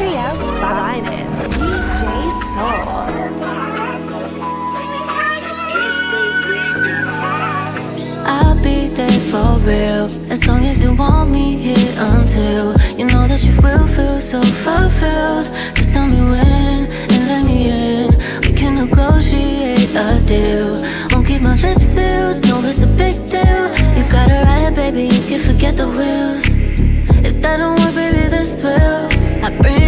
Montreal's finest, DJ Soul. I'll be there for real As long as you want me here until You know that you will feel so fulfilled. Just tell me when and let me in. We can negotiate a deal. Won't keep my lips sealed, no it's a big deal. You gotta ride it baby, you can forget the wheels. If that don't work baby this will. I bring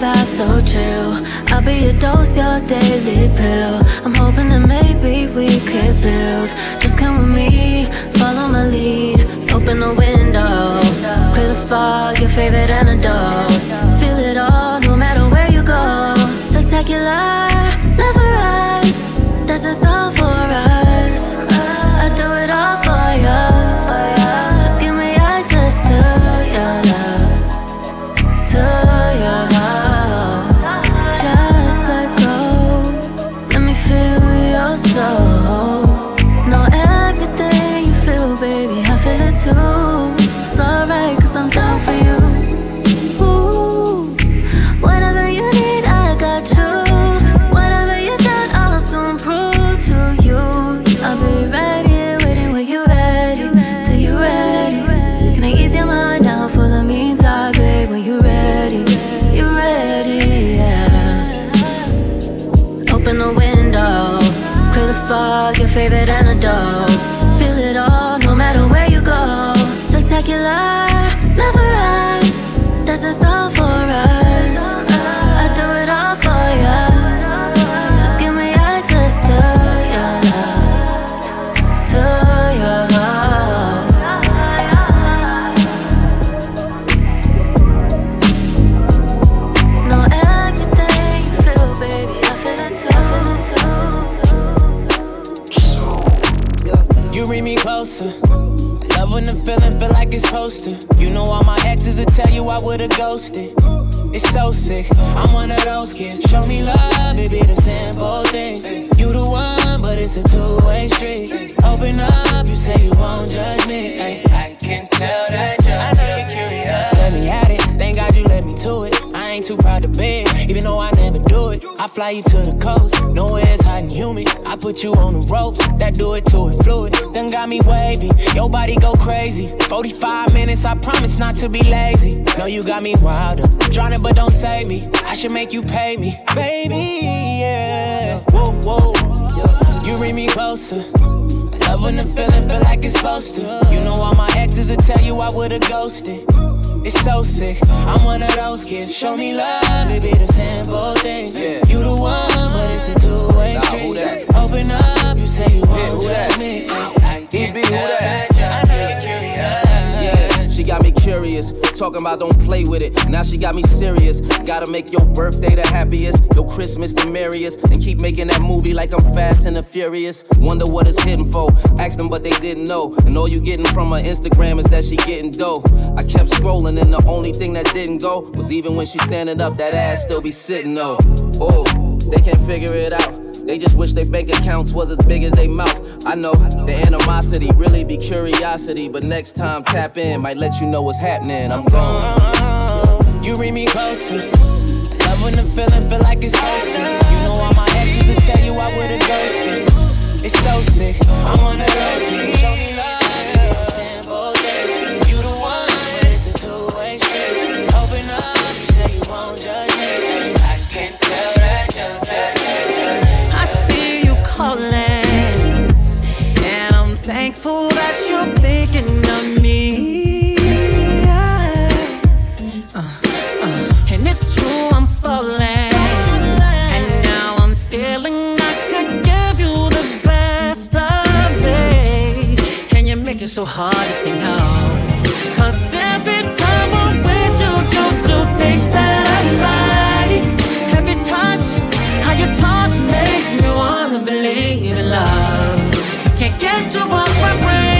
vibe so chill. I'll be your dose, your daily pill. I'm hoping that maybe we could build. Just come with me, follow my lead. Open the window, clear the fog, your favorite antidote. Feel it all, no matter where you go. Spectacular, will tell you I would've ghosted. It's so sick. I'm one of those kids. Show me love, it be the simple things. You the one, but it's a two-way street. Open up, you say you won't judge me. Ay, I can tell that you're curious. Let me at it. Thank God you let me to it. Ain't too proud to beg, even though I never do it. I fly you to the coast, nowhere it's hot and humid. I put you on the ropes, that do it to it fluid. Then got me wavy, your body go crazy. 45 minutes, I promise not to be lazy. Know you got me wilder, drowning but don't save me. I should make you pay me, baby. Yeah, whoa whoa. You bring me closer. Love when the feeling feel like it's supposed to. You know all my exes will tell you I would've ghosted. It's so sick. I'm one of those kids. Show me love, it be the simple things. Yeah. You the one, but it's a two-way Nah, street. Open up, you say you Yeah, won't who that? judge me. Ah, I can't EB, who that? Curious. Talking about don't play with it. Now she got me serious. Gotta make your birthday the happiest, your Christmas the merriest, and keep making that movie like I'm fast and the furious. Wonder what it's hitting for. Ask them, but they didn't know. And all you getting from her Instagram is that she getting dough. I kept scrolling, and the only thing that didn't go was even when she standing up, that ass still be sitting though. Oh, they can't figure it out. They just wish their bank accounts was as big as they mouth. I know the animosity really be curiosity, but next time tap in, might let you know what's happening. I'm gone. You bring me closer. Love when the feeling feel like it's hosted. You know all my exes will tell you I would've ghosted. It's so sick. I'm one of those. Show me love. So hard to say no. Cause every time I'm with you, you do things that I like. Every touch, how you talk makes me wanna believe in love. Can't get you off my brain,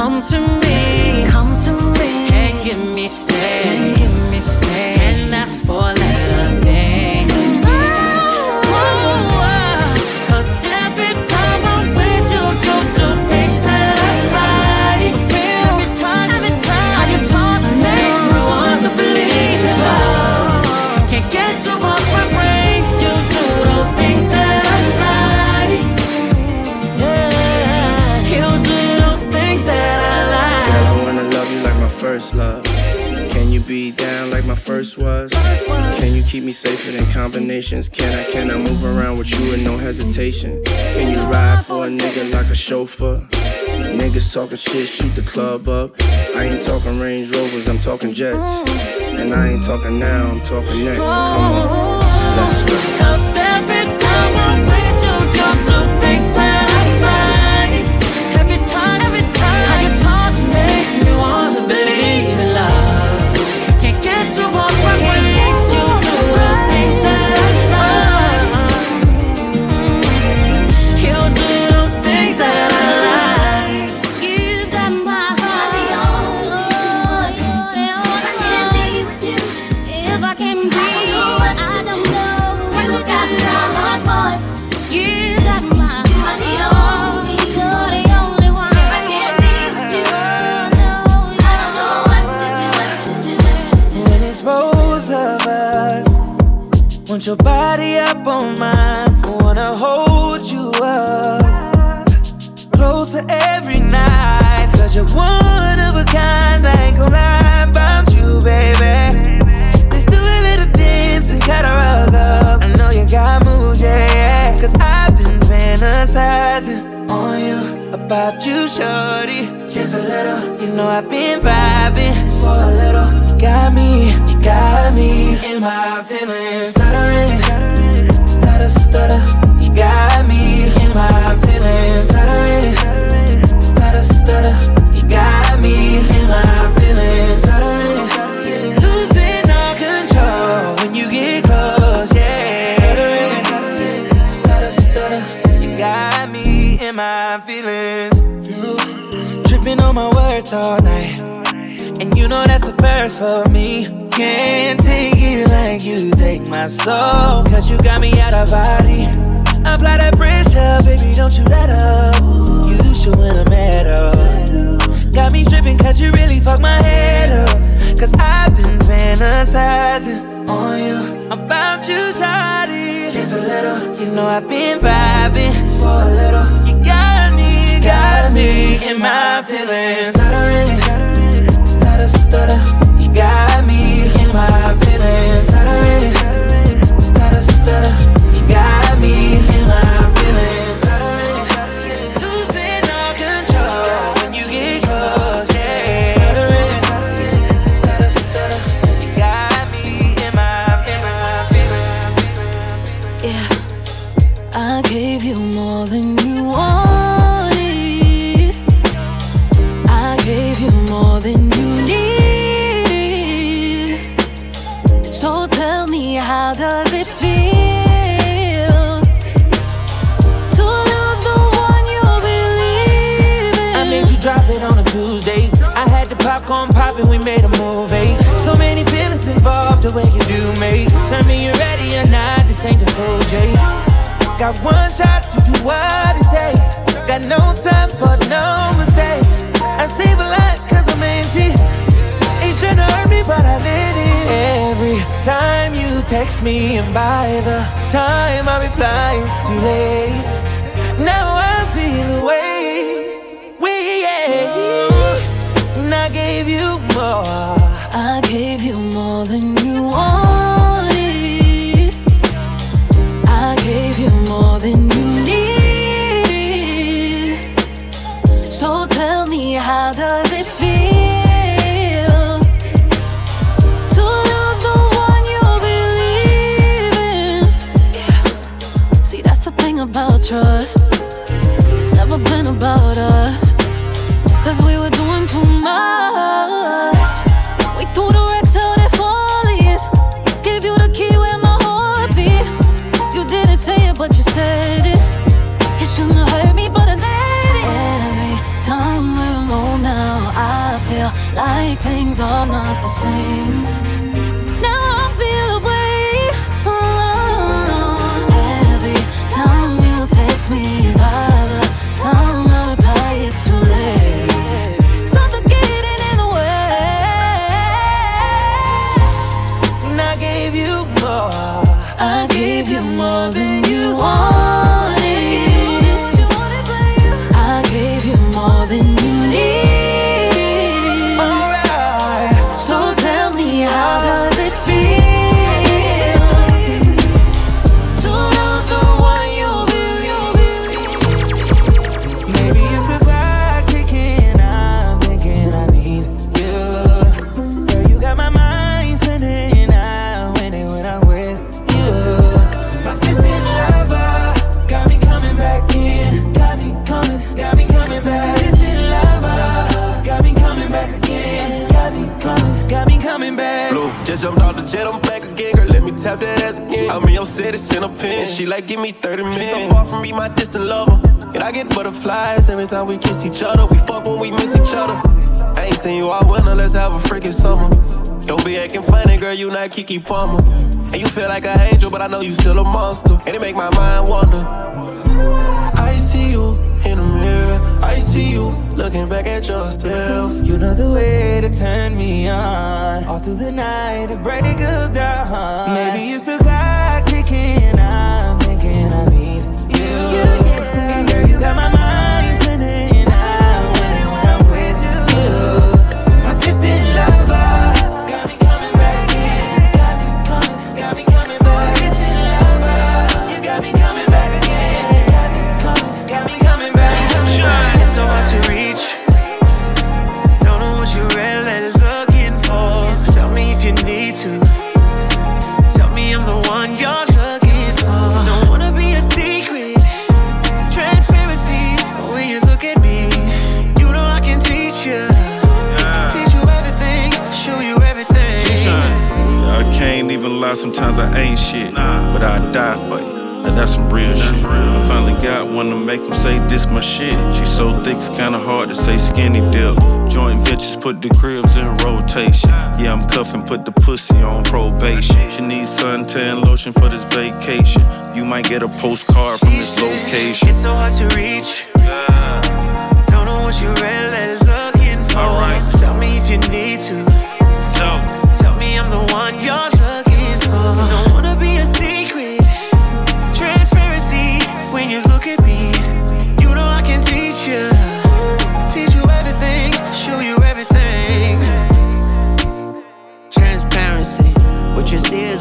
Come to me, come to me, and give me space. Was? Can you keep me safer than combinations? Can I, can I move around with you with no hesitation? Can you ride for a nigga like a chauffeur? Niggas talking shit, shoot the club up. I ain't talking Range Rovers, I'm talking jets. And I ain't talking now, I'm talking next. Come on, let's go. Me in my feelings. Tripping on my words all night. And you know that's a first for me. Can't take it like you take my soul. Cause you got me out of body. Apply that pressure, baby, don't you let up. You should win a medal. Got me tripping cause you really fucked my head up. Cause I've been fantasizing on you. About you, shawty. Just a little, you know I've been vibing for a little. Me in my feelings. Stuttering, stutter, stutter. You got me in my feelings. Stuttering, popcorn we made a movie. Eh? So many feelings involved, the way you do me. Tell me you're ready or not, this ain't the full chase. Got one shot to do what it takes. Got no time for no mistakes. I save a lot cause I'm empty. Ain't tryna hurt me, but I let it. Every time you text me, and by the time I reply, it's too late. Now I feel away. More. like things are not the same. That ass again. I'm in your city, send a pin. She like, give me 30 minutes. She so far from me, my distant lover. And I get butterflies every time we kiss each other. We fuck when we miss each other. I ain't seen you all winter, let's have a freaking summer. Don't be acting funny, girl, you not Keke Palmer. And you feel like an angel, but I know you still a monster. And it make my mind wonder. I see you in the mirror. I see you looking back at yourself. You know the way to turn me on. All through the night to break of dawn. Maybe it's the clock ticking. I'm thinking I need you. Girl, you got my mind sometimes I ain't shit. But I die for you. Now that's some real shit. I finally got one to make him say this my shit. She so thick it's kinda hard to say skinny dip. Joint ventures put the cribs in rotation. Yeah, I'm cuffing, put the pussy on probation. She needs suntan lotion for this vacation. You might get a postcard from this location. It's so hard to reach. Don't know what you're really looking for. Alright. Tell me if you need to. Tell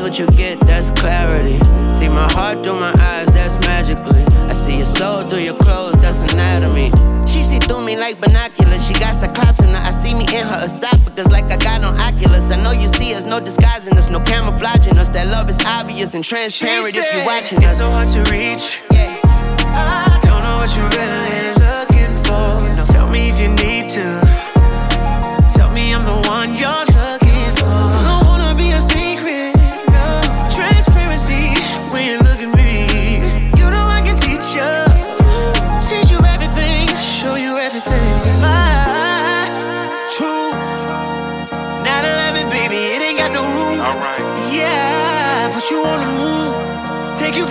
what you get, that's clarity. See my heart through my eyes, that's magically. I see your soul through your clothes, that's anatomy. She see through me like binoculars. She got cyclops in her. I see me in her esophagus like I got on Oculus. I know you see us, no disguising us, no camouflaging us. That love is obvious and transparent if you're watching It's us. so hard to reach. Yeah. I don't know what you're really looking for. No, tell me if you need to. Tell me I'm the one you're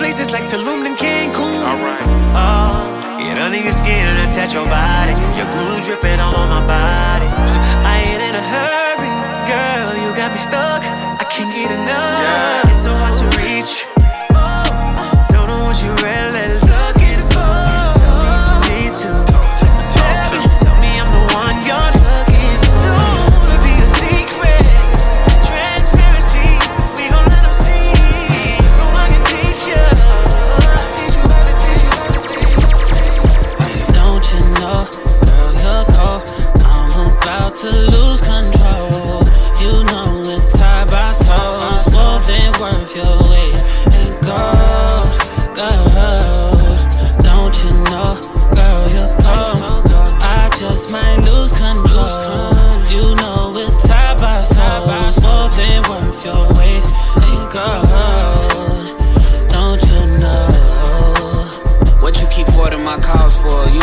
places like Tulum and Cancun. alright. Oh, get under your skin and attach your body. Your glue dripping all on my body. I ain't in a hurry, girl. You got me stuck. I can't get enough. It's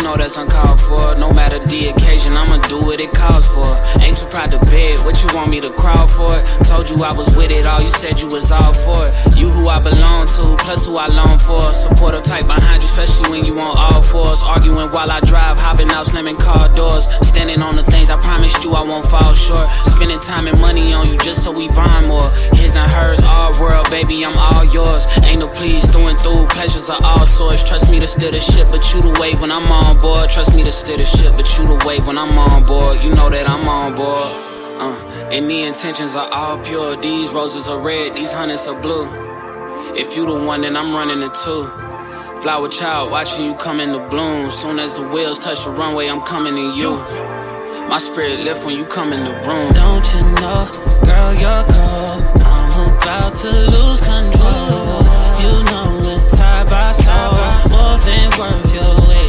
know that less uncalled for. No matter the occasion, I'ma do what it calls for. Ain't too proud to beg, what you want me to crawl for? Told you I was with it all, you said you was all for it. You who I belong to, plus who I long for. Supportive type behind you, especially when you on all fours. Arguing while I drive, hopping out, slamming car doors. Standing on the things I promised you I won't fall short. Spending time and money on you just so we bond more. His and hers, all world, baby, I'm all yours. Ain't no please, through and through, pleasures are all sorts. Trust me to steer the ship, but you the wave when I'm on board. Trust me to steer the ship, but you the wave when I'm on board. You know that I'm on board. Uh, and the intentions are all pure. These roses are red, these hundreds are blue. If you the one, then I'm running the two. Flower child, watching you come into bloom. Soon as the wheels touch the runway, I'm coming to you. My spirit lift when you come in the room. Don't you know, girl, you're cold. I'm about to lose control. You know we're tied by soul. More than worth your weight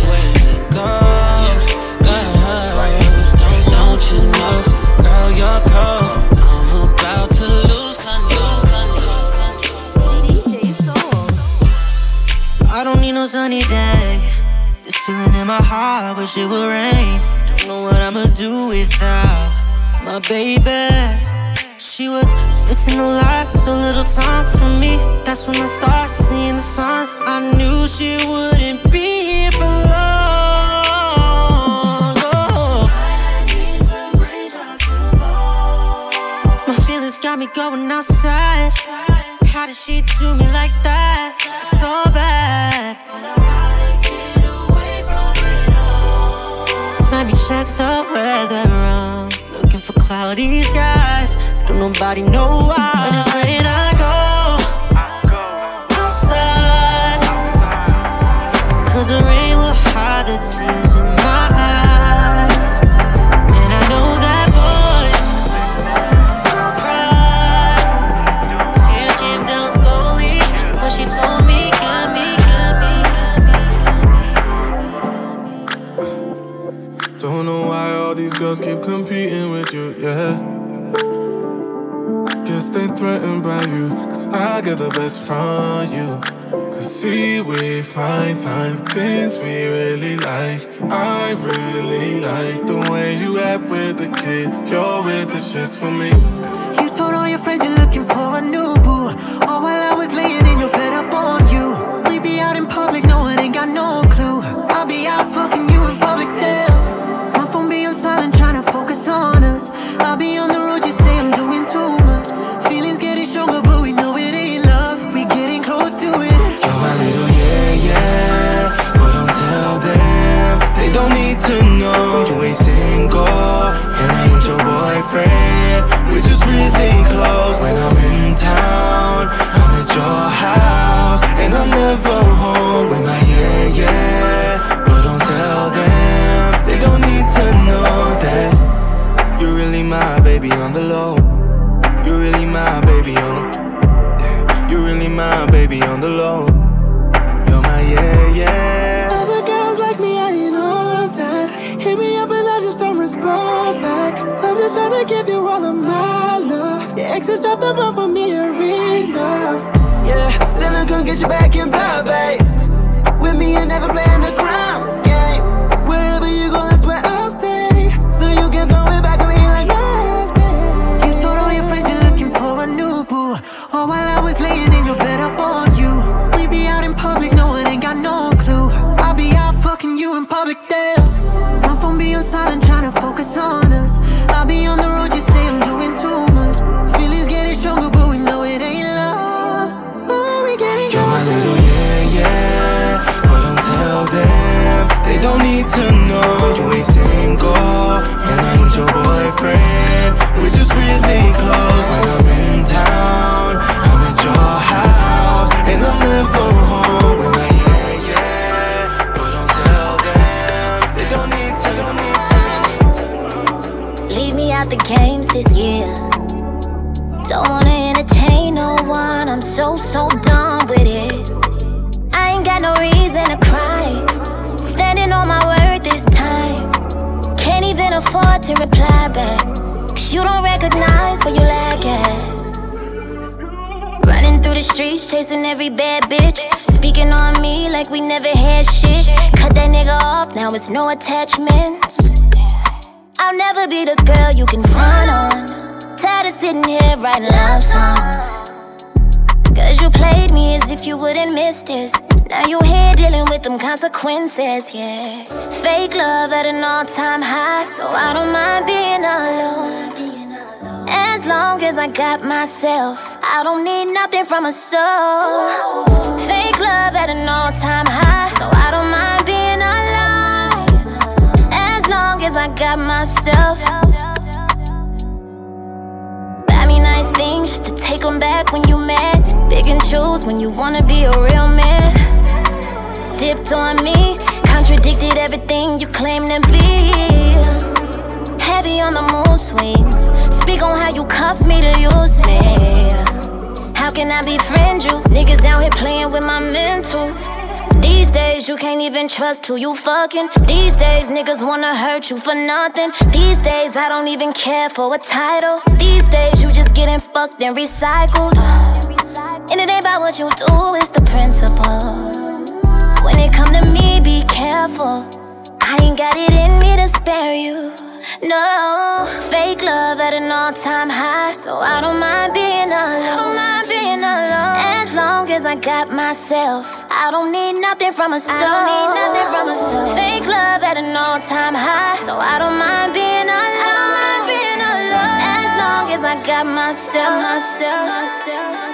Sunny day. This feeling in my heart, wish it would rain. Don't know what I'ma do without my baby. She was missing a lot, so little time for me. That's when I start seeing the signs. I knew she wouldn't be here for long. Oh. My feelings got me going outside. How did she do me like that? So bad. Let me check the weather around. Looking for cloudy skies. Don't nobody know why. When it's ready to go outside. Cause the rain will hide the tears girls keep competing with you, yeah. Guess they threatened by you, cause I get the best from you. Cause see, we find times, things we really like. I really like the way you act with the kid. You're with the shits for me. You told all your friends you're looking for a new boo. All while I was laying boyfriend. We're just really close. When I'm in town, I'm at your house. And I'm never home with my yeah, yeah. But don't tell them. They don't need to know that. You're really my baby on the low. You're really my baby on the. You're really my baby on the low. You're my yeah, yeah. I'm to give you all of my love. Your exes dropped the ball for me, a enough. Yeah, then I come get you back in blood, babe. With me, you never playing the crime bad bitch. Speaking on me like we never had shit. Cut that nigga off, now it's no attachments. I'll never be the girl you can front on. Tired of sitting here writing love songs. Cause you played me as if you wouldn't miss this. Now you here dealing with them consequences, yeah. Fake love at an all time high, so I don't mind being alone. As long as I got myself, I don't need nothing from a soul. Fake love at an all time high, so I don't mind being alone. As long as I got myself. Buy me nice things to take them back when you mad. Pick and choose when you wanna be a real man. Dipped on me, contradicted everything you claim to be. Heavy on the mood swings. Speak on how you cuff me to use me. How can I befriend you? Niggas out here playing with my mental. These days, you can't even trust who you fucking. These days, niggas wanna hurt you for nothing. These days, I don't even care for a title. These days, you just getting fucked and recycled. And it ain't about what you do, it's the principle. When it come to me, be careful. I ain't got it in me to spare you. No, fake love at an all-time high, so I don't mind being alone. I don't mind being alone. As long as I got myself, I don't need nothing from a soul. I don't need nothing from a soul. Fake love at an all-time high, so I don't mind being alone. I don't mind being alone. As long as I got myself, myself, myself.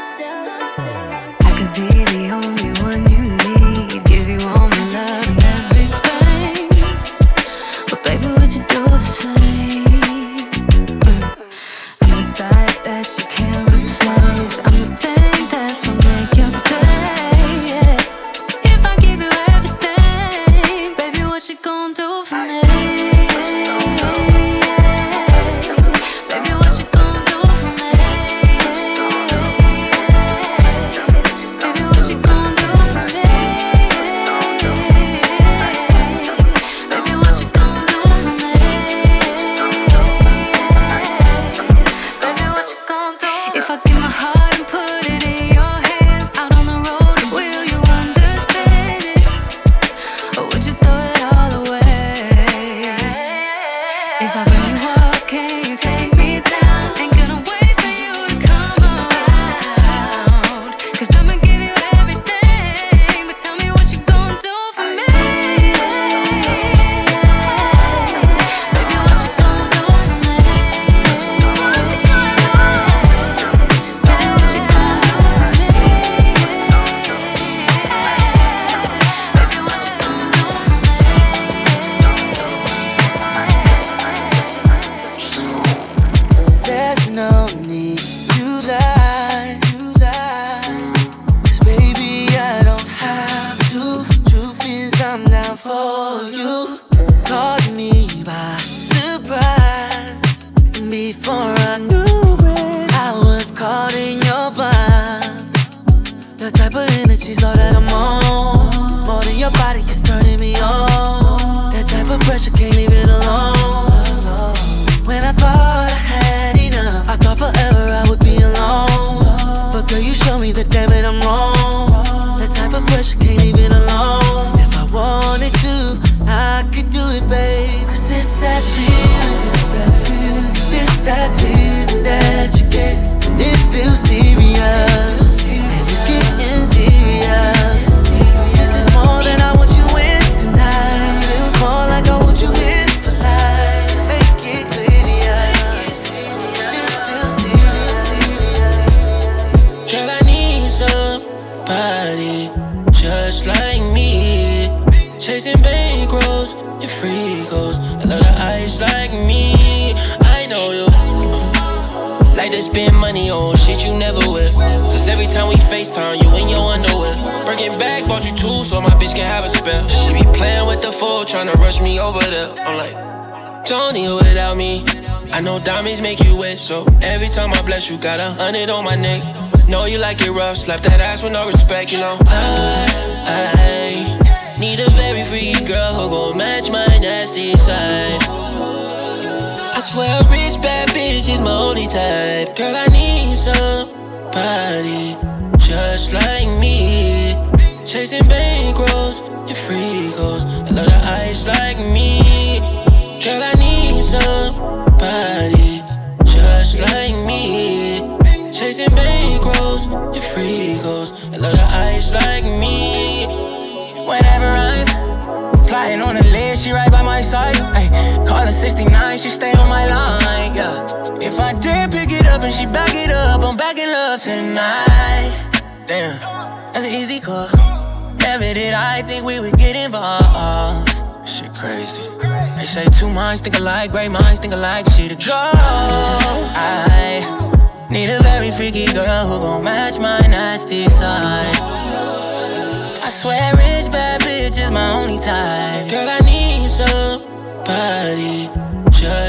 I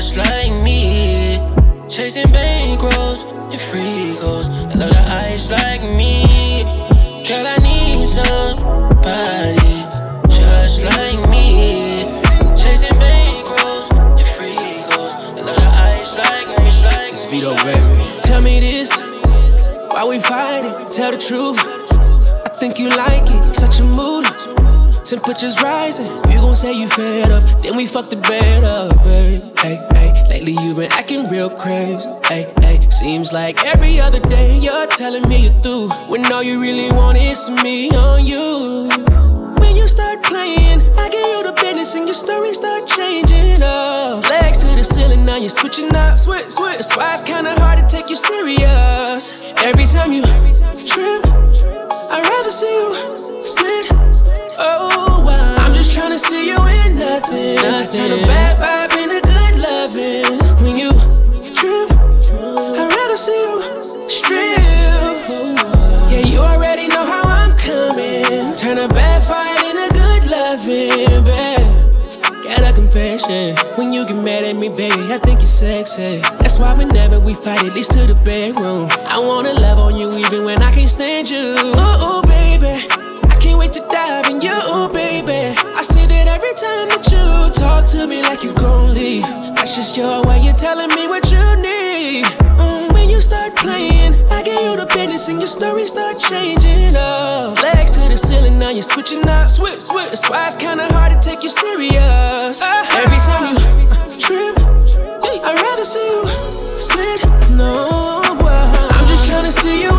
just like me. Chasing bankrolls and free goals. I love the ice like me. Girl, I need somebody just like me. Chasing bankrolls and free goals. I love the ice like me. Like Vito, baby. Tell me this, why we fighting? Tell the truth. I think you like it, such a mood. Temperatures rising, you gon' say you fed up, then we fuck the bed up, babe. You been acting real crazy. Hey, hey, seems like every other day you're telling me you're through, when all you really want is me on you. When you start playing, I give you the business and your story start changing up. Legs to the ceiling, now you're switching up. Switch, switch. That's why it's kinda hard to take you serious. Every time you trip, I'd rather see you split. Oh, wow. I'm just tryna see you in nothing. Turn a bad vibe into good loving. Turn a bad fight into good loving, babe. Got a confession. When you get mad at me, baby, I think you're sexy. That's why whenever we fight, at least to the bedroom. I wanna love on you even when I can't stand you. Oh, baby. I can't wait to dive in you, baby. I say that every time that you talk to me like you gon' leave. That's just your way of telling me what you need. Mm, start playing, I give you the business and your story start changing up. Legs to the ceiling, now you're switching up. Switch, switch. That's why it's kinda hard to take you serious. Every time you uh, trip, I'd rather see you split. No, I'm just tryna see you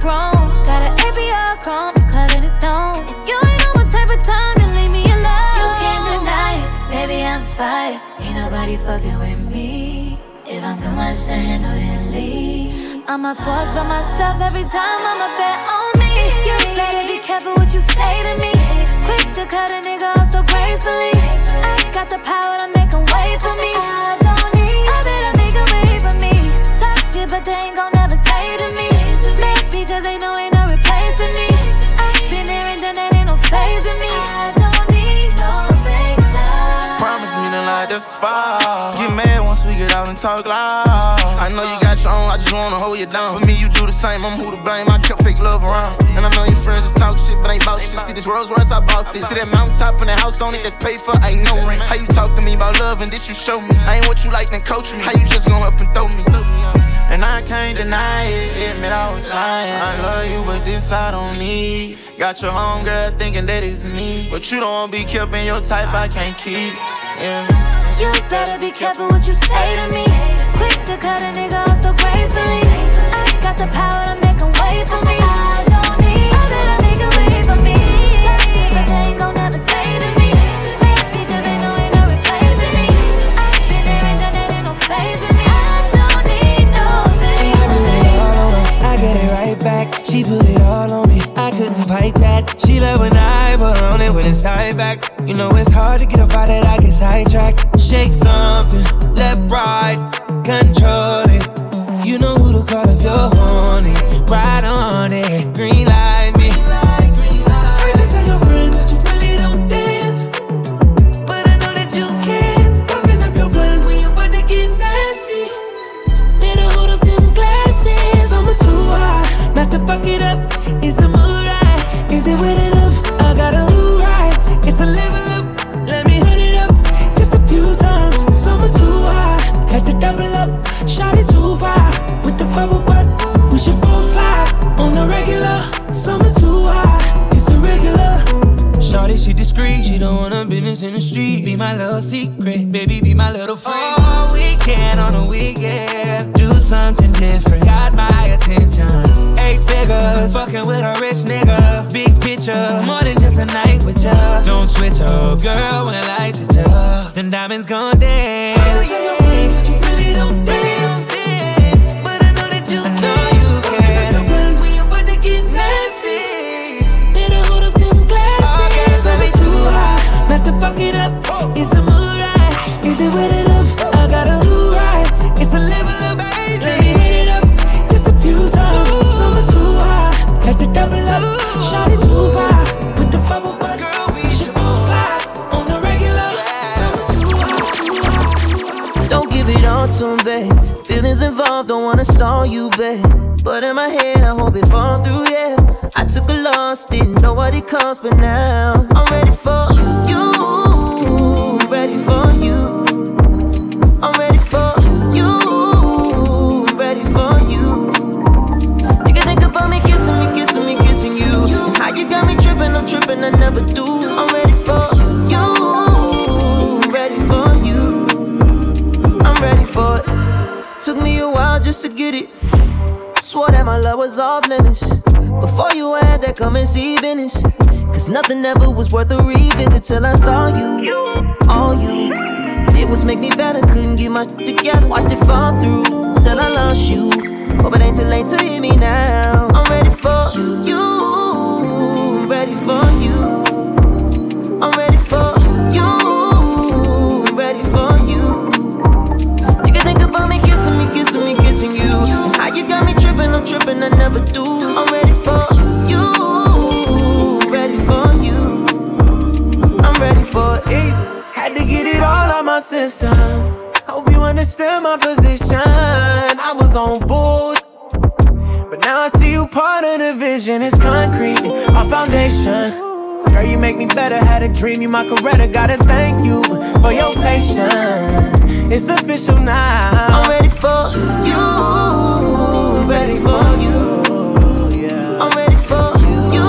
grown. Got an APR chrome, it's clever in stone. If you ain't on my type of time, then leave me alone. You can't deny it, baby, I'm fire. Ain't nobody fucking with me. If I'm too much to handle, then leave. I'm a force by myself every time I'm a bet on me. You better be careful what you say to me. Quick to cut a nigga off so gracefully. I got the power to make him wait for me. This far. Get mad once we get out and talk loud. I know you got your own, I just wanna hold you down. For me, you do the same, I'm who to blame. I kept fake love around. And I know your friends just talk shit, but ain't bout shit. See this Rolls Royce, I bought this. See that mountaintop and that house on it that's paid for, ain't no rent. How you talk to me about love and this you show me? I ain't what you like, then coach me. How you just gon' up and throw me? And I can't deny it, admit I was lying. I love you, but this I don't need. Got your home girl thinking that it's me. But you don't wanna be kept in your type, I can't keep. Yeah. You better be careful what you say to me. Quick to cut a nigga off so gracefully. I got the power to make him wait for me. I don't need. Better wait for me. But they ain't gon' never say to me. 'cause they know ain't no me. Done that, no me. I don't need I get it right back. She put it all on I fight that. She love when I put on it when it's tied back. You know it's hard to get up out of that, get sidetracked. Shake something, left, right, control it. You know who to call if you're in the street. Be my little secret, baby, be my little friend. Oh, weekend on a weekend, do something different. Got my attention. Eight figures, fucking with a rich nigga. Big picture, more than just a night with ya. Don't switch up, girl, when the lights hit ya. Them diamonds gon' dance. Friends, but you really don't dance. To fuck it up. Is the mood right? Is it wet enough? I gotta do right. It's a level up, baby. Let me hit it up just a few times. Summer too hot, had to double up. Shot it too far with the bubble butt. Girl, we should both slide on the regular. Summer too hot. Don't give it all to 'em, babe. Feelings involved, don't wanna stall you, babe. But in my head, I hope it fall through, yeah. I took a loss, didn't know what it cost, but now I'm ready for you. Took me a while just to get it. Swore that my love was off limits. Before you had that come and see business. Cause nothing ever was worth a revisit till I saw you. All you. It was make me better, couldn't get my shit together. Watched it fall through till I lost you. Hope it ain't too late to hear me now. I'm ready for you. I'm Ready for you. I'm ready tripping, I never do. I'm ready for you, ready for you. I'm ready for it. Had to get it all out my system. Hope you understand my position. I was on board, but now I see you part of the vision. It's concrete, our foundation. Girl, you make me better. Had a dream, you my Coretta. Gotta thank you for your patience. It's official now. I'm ready for you. Ready for you. I'm ready for you.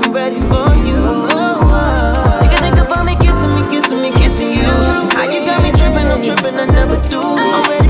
I'm ready for you. You can think about me kissing me, kissing me, kissing you. How you got me dripping, I'm dripping, I never do. I'm ready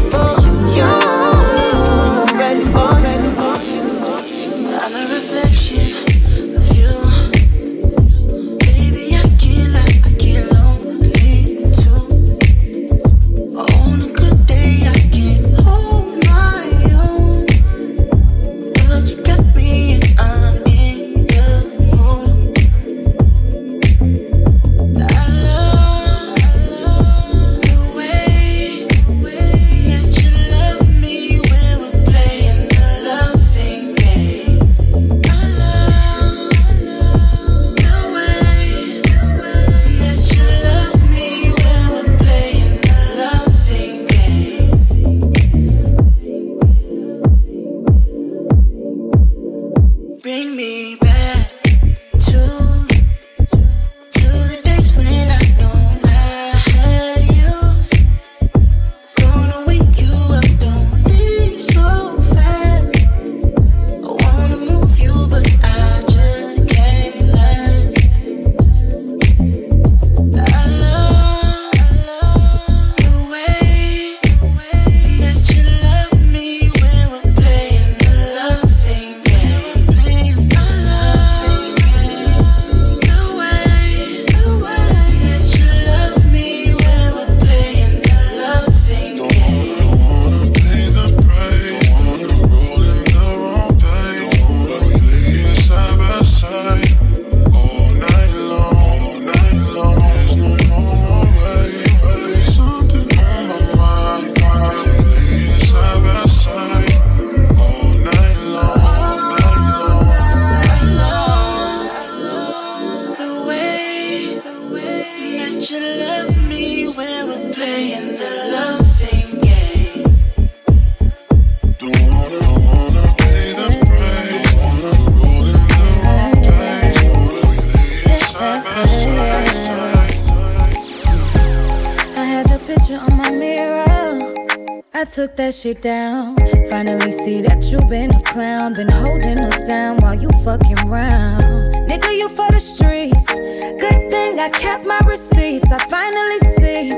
shit down. Finally see that you been a clown. Been holding us down while you fucking round. Nigga, you for the streets. Good thing I kept my receipts. I finally see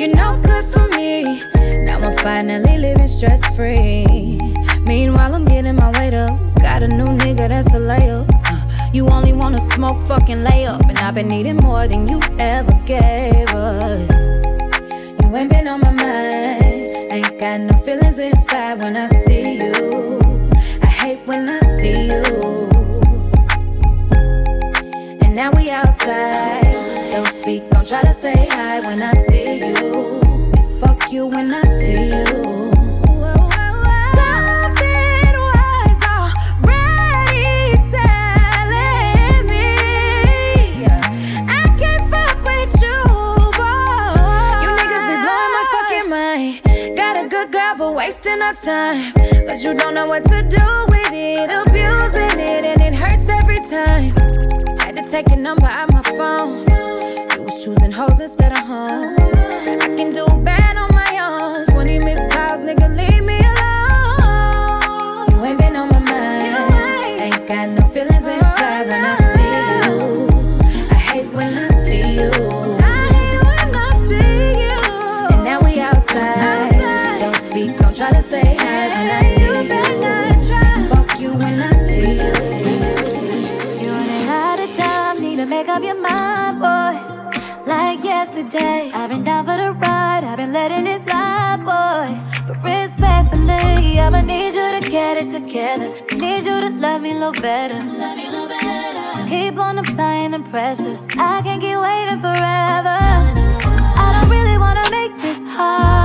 you're no good for me. Now I'm finally living stress free. Meanwhile, I'm getting my weight up. Got a new nigga that's a layup. Uh, You only wanna smoke, fucking lay up. And I've been needing more than you ever gave us. You ain't been on my mind. Ain't got no feelings inside when I see you. I hate when I see you. And now we outside. Don't speak, don't try to say hi when I see you. It's fuck you when I see you. Our time. Cause you don't know what to do with it. Abusing it, and it hurts every time. Had to take your number out my phone. You was choosing hoes instead mind, boy. Like yesterday, I've been down for the ride, I've been letting it slide, boy. But respectfully, I'ma need you to get it together. Need you to. Love me a little better. Keep on applying the pressure. I can't keep waiting forever. I don't really wanna make this hard.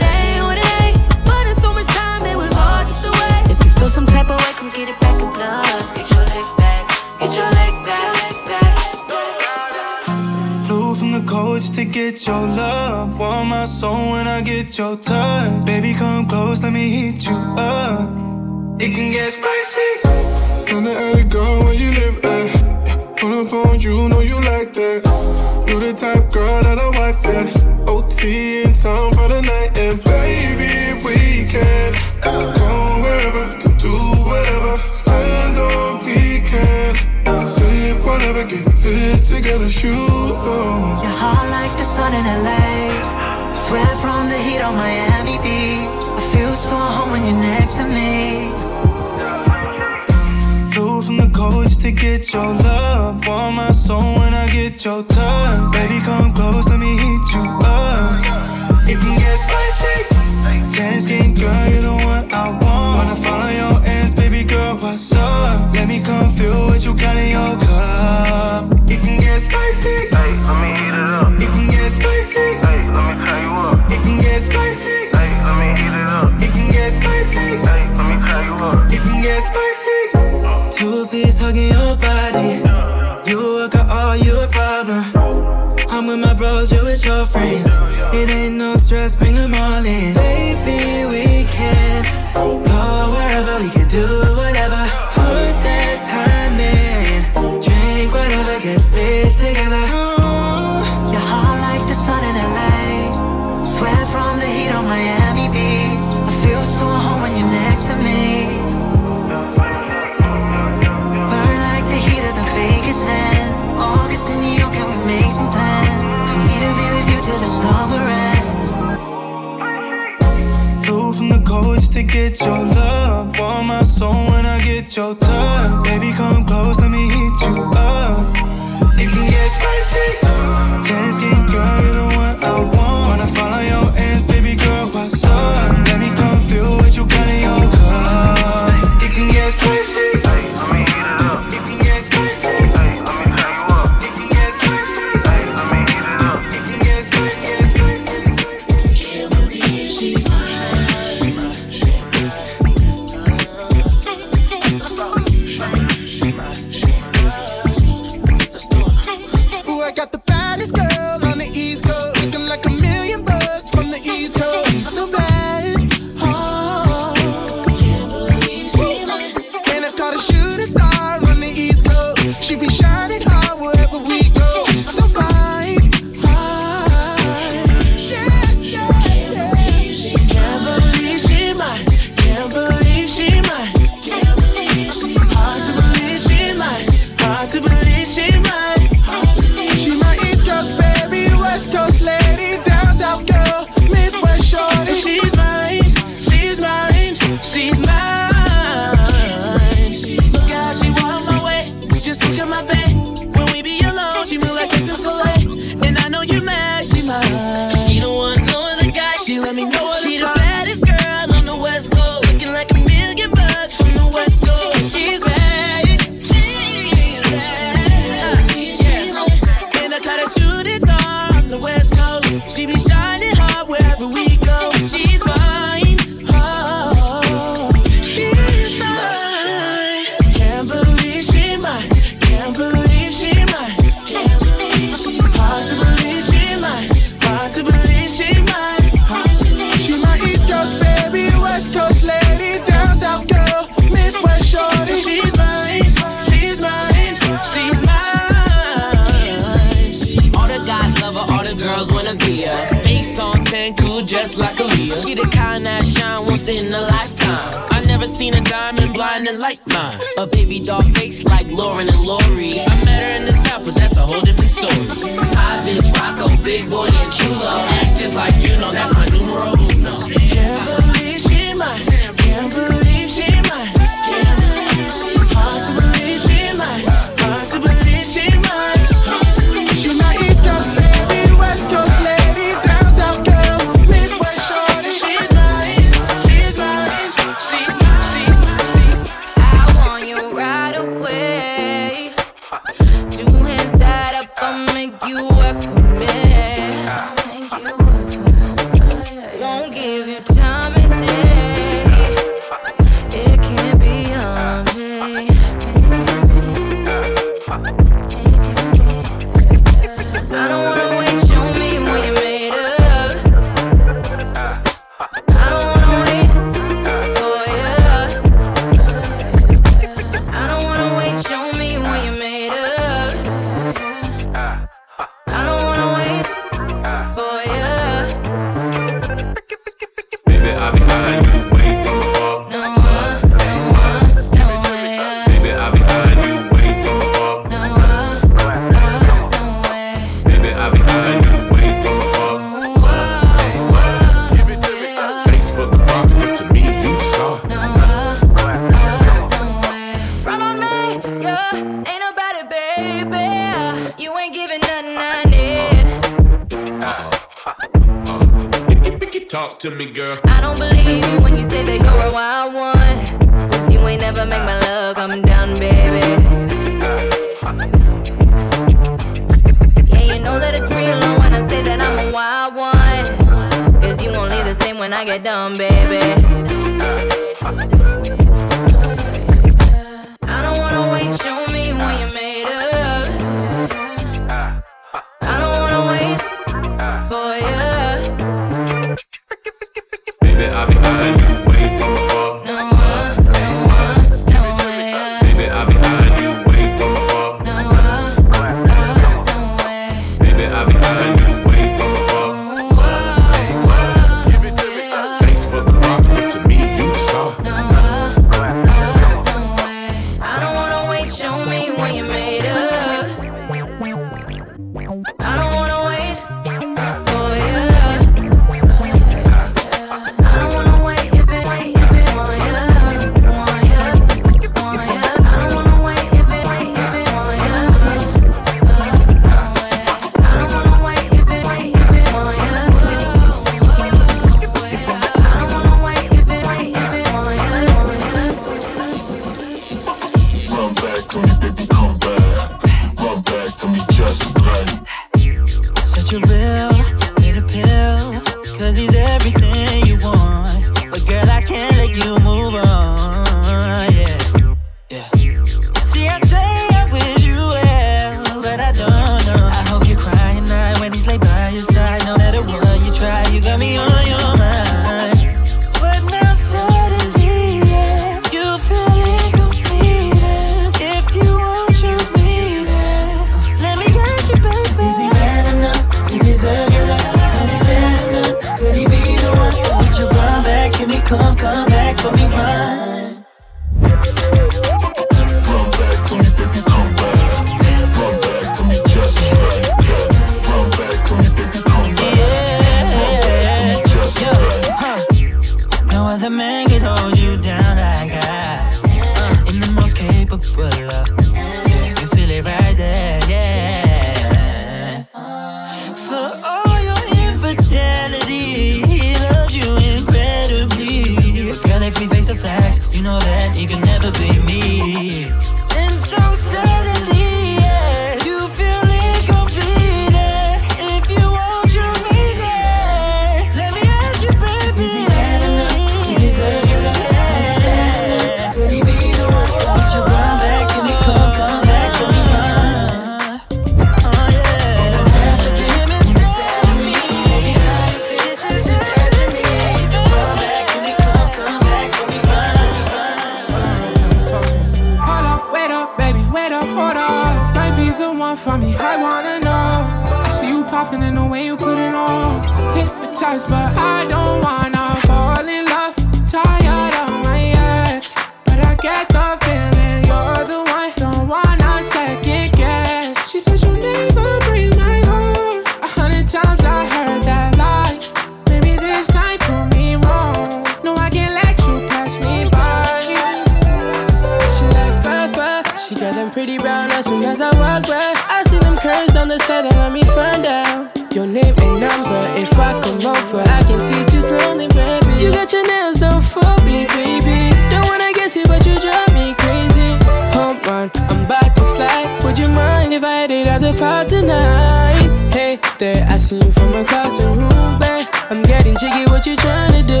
Name and number. If I come over, I can teach you something, baby. You got your nails done for me, baby. Don't wanna guess it, but you drive me crazy. Home run, I'm back to slide. Would you mind if I did at the park tonight? Hey there, I see you from across the room, babe. I'm getting jiggy, what you trying to do?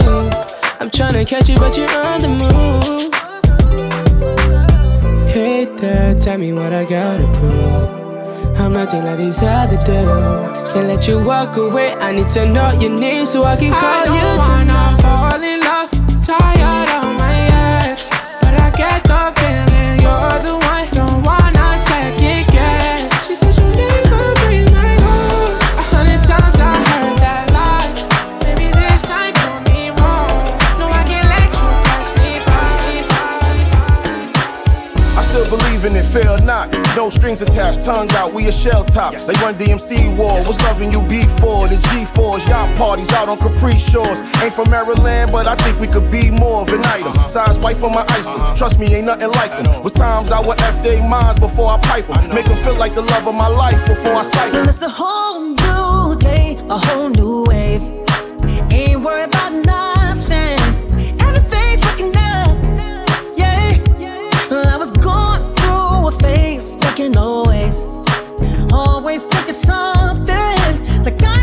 I'm trying to catch you, but you're on the move. Hey there, tell me what I gotta prove. I'm nothing like these other dudes. Can't let you walk away. I need to know your name so I can call you tonight. fall in love, tired of my ex, but I get the No strings attached, tongue out, we a shell top. They run DMC war, was loving you before. The G4s, y'all parties out on Capri Shores. Ain't from Maryland, but I think we could be more of an item. Size white for my icing, trust me, ain't nothing like them. Was times I would F they minds before I pipe them. Make them feel like the love of my life before I sight them. And it's a whole new day, a whole new wave. Ain't worried always, always thinking something. Like I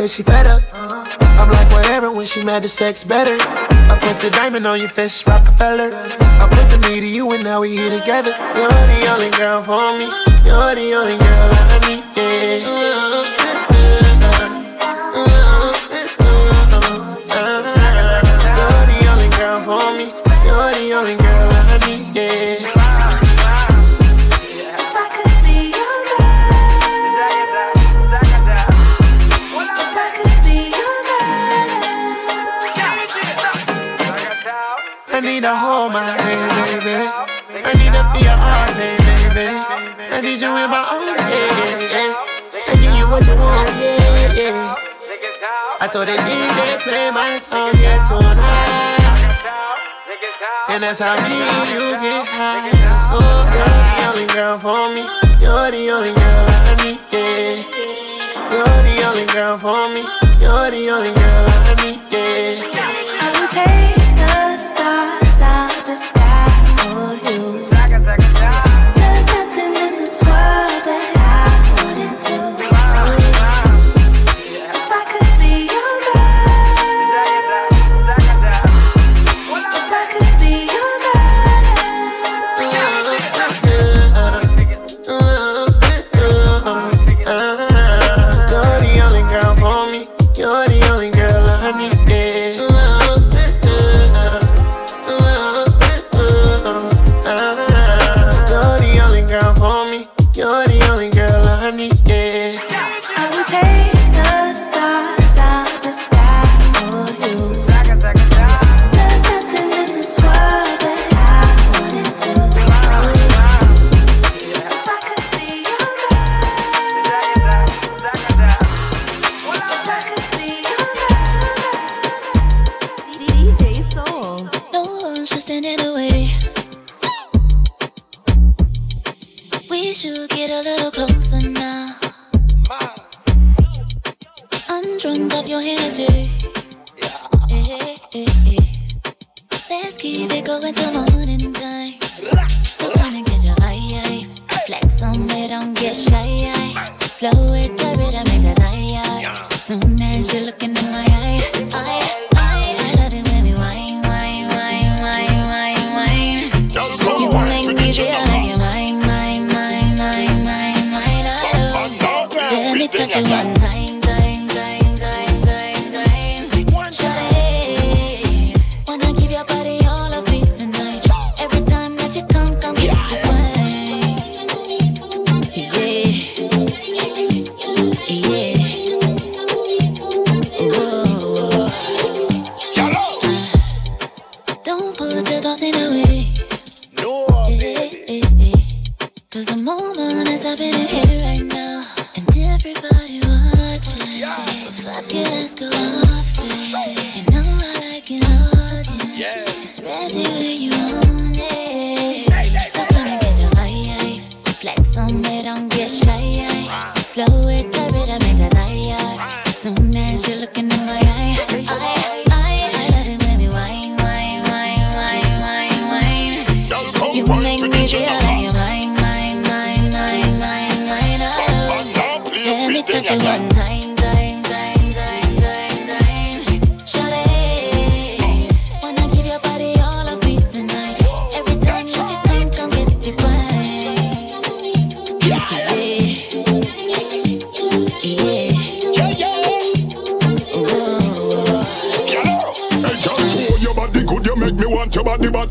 said she fed up. I'm like, whatever, when she mad, the sex better. I put the diamond on your fist, Rockefeller. I put the meat to you, and now we here together. You're the only girl for me. You're the only girl I need, yeah. So the DJ play my song here tonight. And that's how me and you get high. So you're the only girl for me. You're the only girl I need. Yeah. You're the only girl for me. You're the only girl I need. Yeah.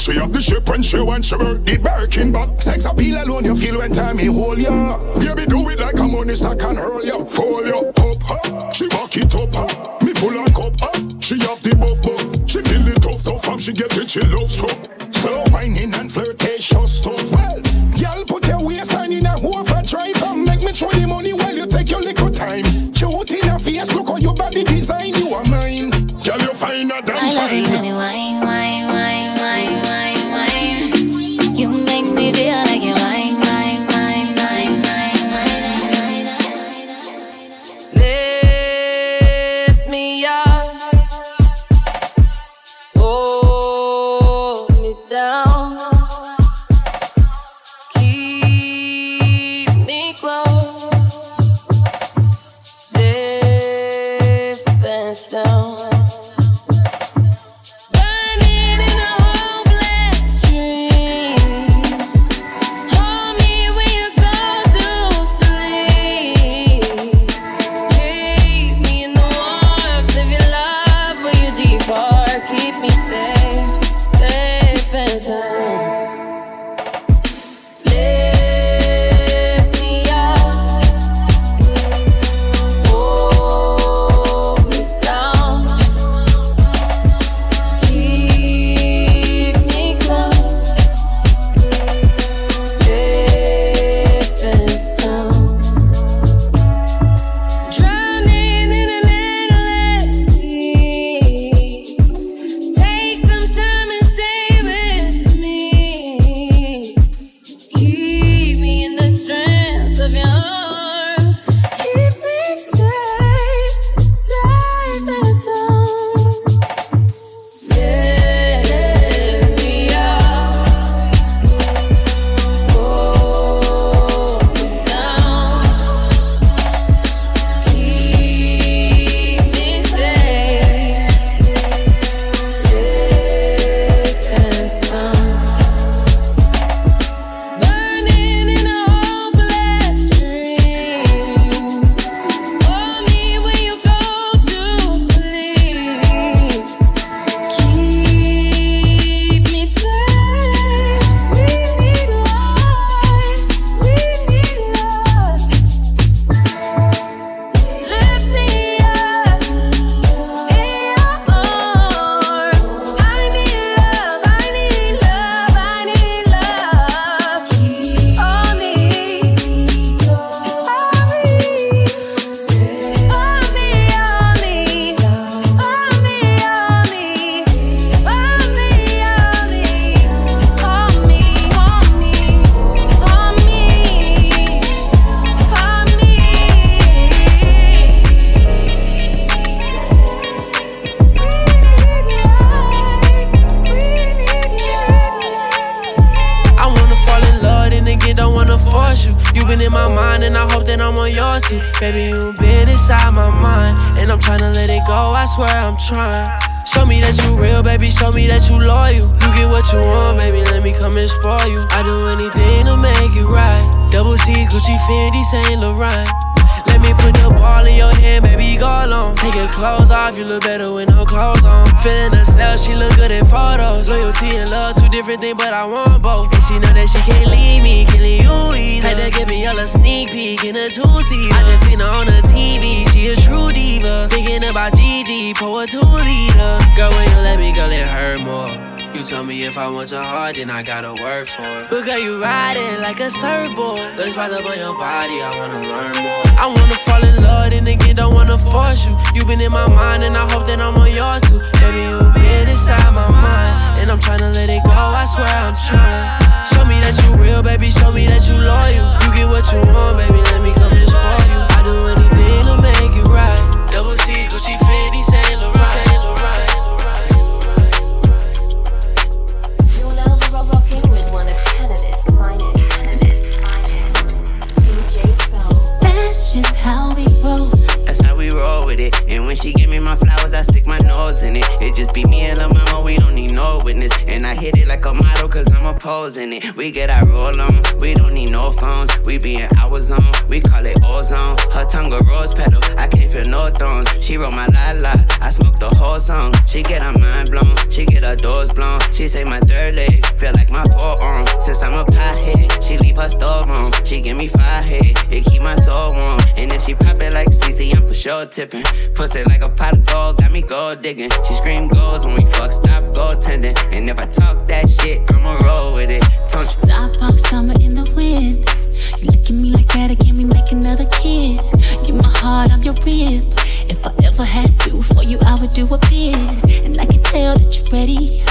She have the shape when she want she work the Birkin But sex appeal alone you feel when time he hold ya. Baby do it like a money stack and roll ya. Fold ya up, her. she back it up, her, Me full of cup, She have the buff buff, she feel it tough tough And she get it, she loves tough. Clothes off, you look better with no clothes on. Feeling herself, she look good in photos. Loyalty and love, two different things, but I want both. And she know that she can't leave me, killing you easy. Type to give me all a sneak peek in a two seat. I just seen her on the TV, she a true diva. Thinking about Gigi, pour a two liter. Girl, when you let me go, let her more. You tell me if I want your heart, then I gotta work for it. But girl, you ride it like a surfboard. It spots up on your body, I wanna learn more. I wanna fall in love, and again, don't wanna force you. You been in my mind, and I hope that I'm on yours too. Baby, you been inside my mind, and I'm tryna let it go. I swear I'm trying. Show me that you real, baby. Show me that you loyal. You get what you want, baby. Let me come and spoil you. I do anything to make it right. My nose in it. It just be me and Lil' witness. And I hit it like a model, cause I'm in it. We get our roll on, we don't need no phones. We be in our zone, we call it ozone. Her tongue a rose petal, I can't feel no thorns. She wrote my la la, I smoke the whole song. She get her mind blown, she get her doors blown. She say my third leg, feel like my forearm. Since I'm a pothead, she leave her store on. She give me five head, it keep my soul warm. And if she pop it like CC, I'm for sure tipping. Pussy like a pot of gold, got me gold digging. She scream goals when we fuck, stop goaltending. And if I talk that shit, I'ma roll with it. Don't you? Stop off summer in the wind. You look at me like that again, we make another kid. You my heart, I'm your rib. If I ever had to for you, I would do a bid. And I can tell that you're ready.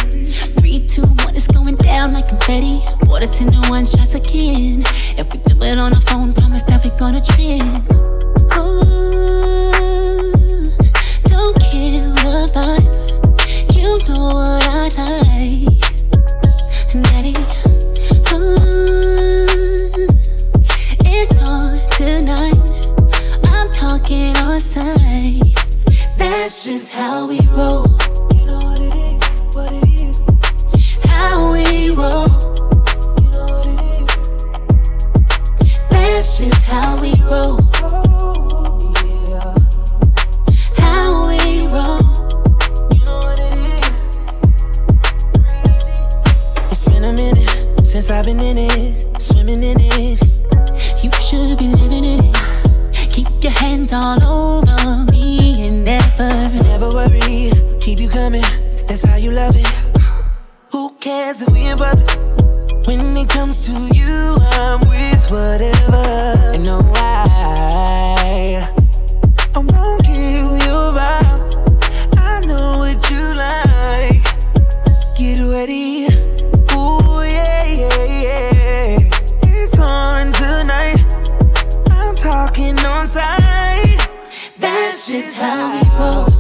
Three, two, one, it's going down like confetti. Water to no one shots again. If we do it on the phone, promise that we're gonna trend. Ooh, don't kill the vibe. Know what I like, it's on tonight. I'm talking on sight. That's just how we roll. You know what it is, what it is. How we roll. You know what it is. That's just how we roll. Since I've been in it, swimming in it. You should be living in it. Keep your hands all over me and never. Never worry, keep you coming. That's how you love it. Who cares if we in public? When it comes to you, I'm with whatever. And no, I, I won't give you out. I know what you like. Get ready. On side. That's just how we roll.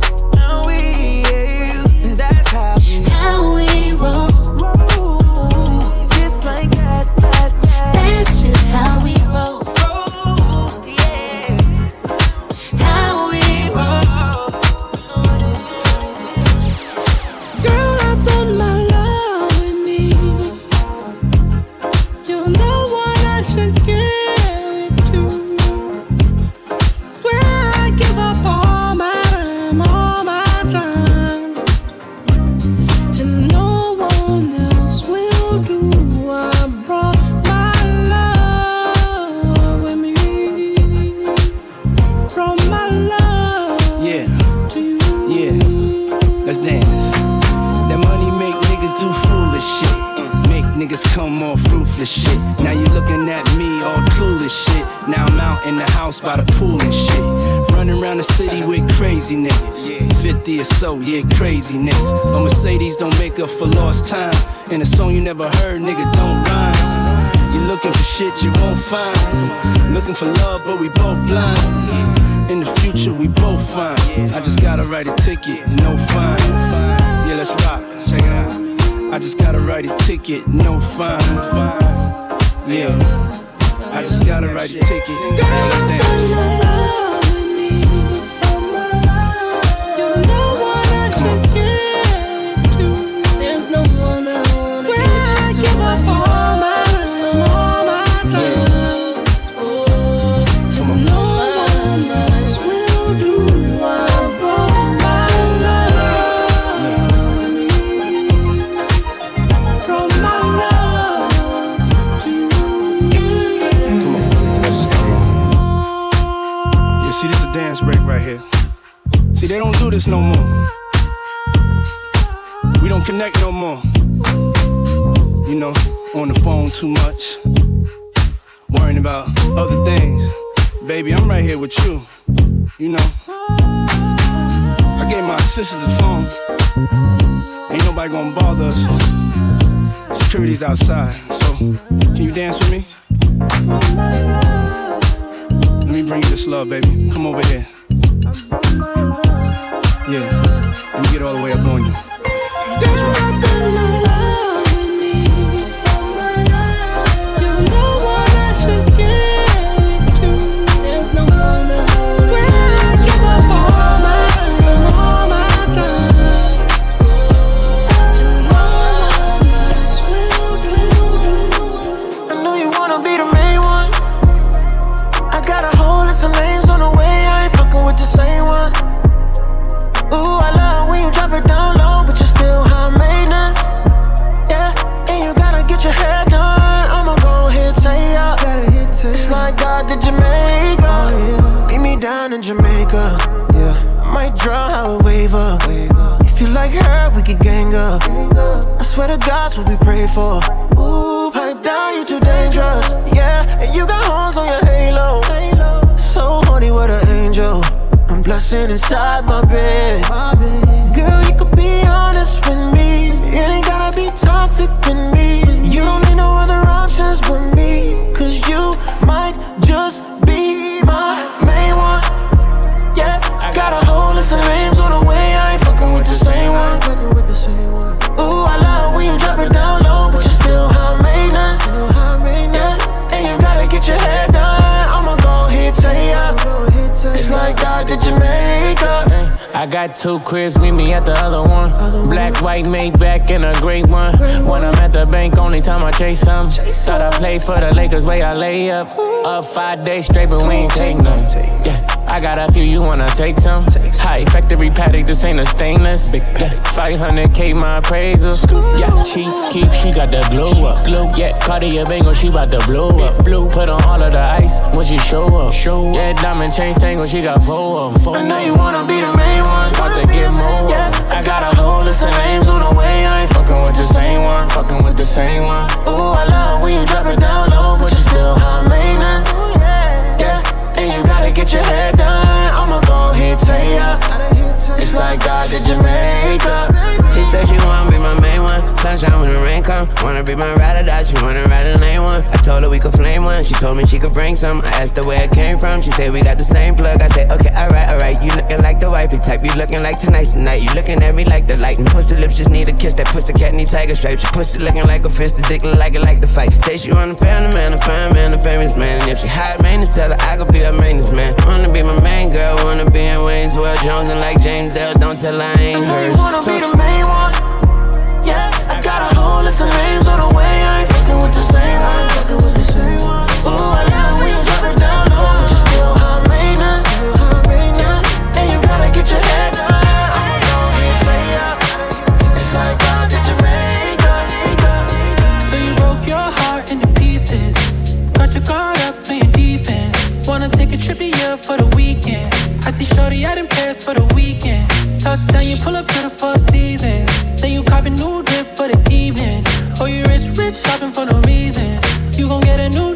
Off ruthless shit. Now you looking at me all clueless shit. Now I'm out in the house by the pool and shit. Running around the city with crazy niggas. 50 or so, yeah, crazy niggas. A Mercedes don't make up for lost time. And a song you never heard, nigga, don't rhyme. You looking for shit you won't find. Looking for love, but we both blind. In the future, we both fine. I just gotta write a ticket, no fine. Yeah, let's rock. Check it out. I just gotta write a ticket, no fine. Fine. Yeah. I just gotta write a ticket. Too much. Worrying about other things. Baby, I'm right here with you. You know. I gave my assistant the phone. Ain't nobody gonna bother us. Security's outside. So, can you dance with me? Let me bring you this love, baby. Come over here. Yeah. Let me get all the way up on you. That's right. There's like her, we could gang up. I swear to God's what we pray for. Ooh, pipe down, you too dangerous. Yeah, and you got horns on your halo. So horny, what an angel. I'm blushing inside my bed. Girl, you could be honest with me. It ain't gotta be toxic with me. You don't need no other options but me. Cause you might just be got two cribs, meet me at the other one. Black, white, Maybach, and a great one. When I'm at the bank, only time I chase some. Thought I played for the Lakers, way I lay up. Up five days straight, but we ain't take none. Yeah, I got a few, you wanna take some? High factory Patek, this ain't a stainless. Big Yeah, 500k my appraisal. Yeah, she keep, she got the glow up. Yeah, Cartier Bango, she bout to blow up. Blue, Put on all of the ice when she show up. show Yeah, diamond chain tango, she got four of 'em. I know you wanna be the main one. About to get more. Yeah, I got a whole list of names on the way. I ain't fucking with the same one. Fucking with the same one. Ooh, I love when you drop it down low, but you're still high maintenance. Yeah, and you gotta get your hair done. I'ma go ahead, say ya. It's like God did Jamaica. She said she wanna be my main one. Sunshine when the rain come. Wanna be my ride or die. She wanna ride a lane one. I told her we could flame one. She told me she could bring some. I asked her where it came from. She said we got the same plug. I said okay, alright, alright. You looking like the wifey type. You looking like tonight's the night. You looking at me like the light. And pussy lips just need a kiss. That pussy cat need tiger stripes. Your pussy looking like a fist. The dick look like it like the fight. Say she wanna find a man, a fine man, a famous man. And if she high maintenance, tell her I could be her maintenance man. Wanna be my main girl. Wanna be in Wayne's World Jones and like James L. Don't tell I ain't I know hers. you wanna be the main one. Yeah, I got a whole list of names on the way. I ain't fucking with the same one. Fucking with the same one. Ooh, I love when you drop it down low, but you're still high maintenance. And you gotta get your head for the weekend. Touchdown, you pull up to the four seasons. Then you cop a new drip for the evening. Oh, you rich, rich, shopping for no reason. You gon' get a new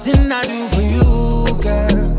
Didn't I do for you, girl?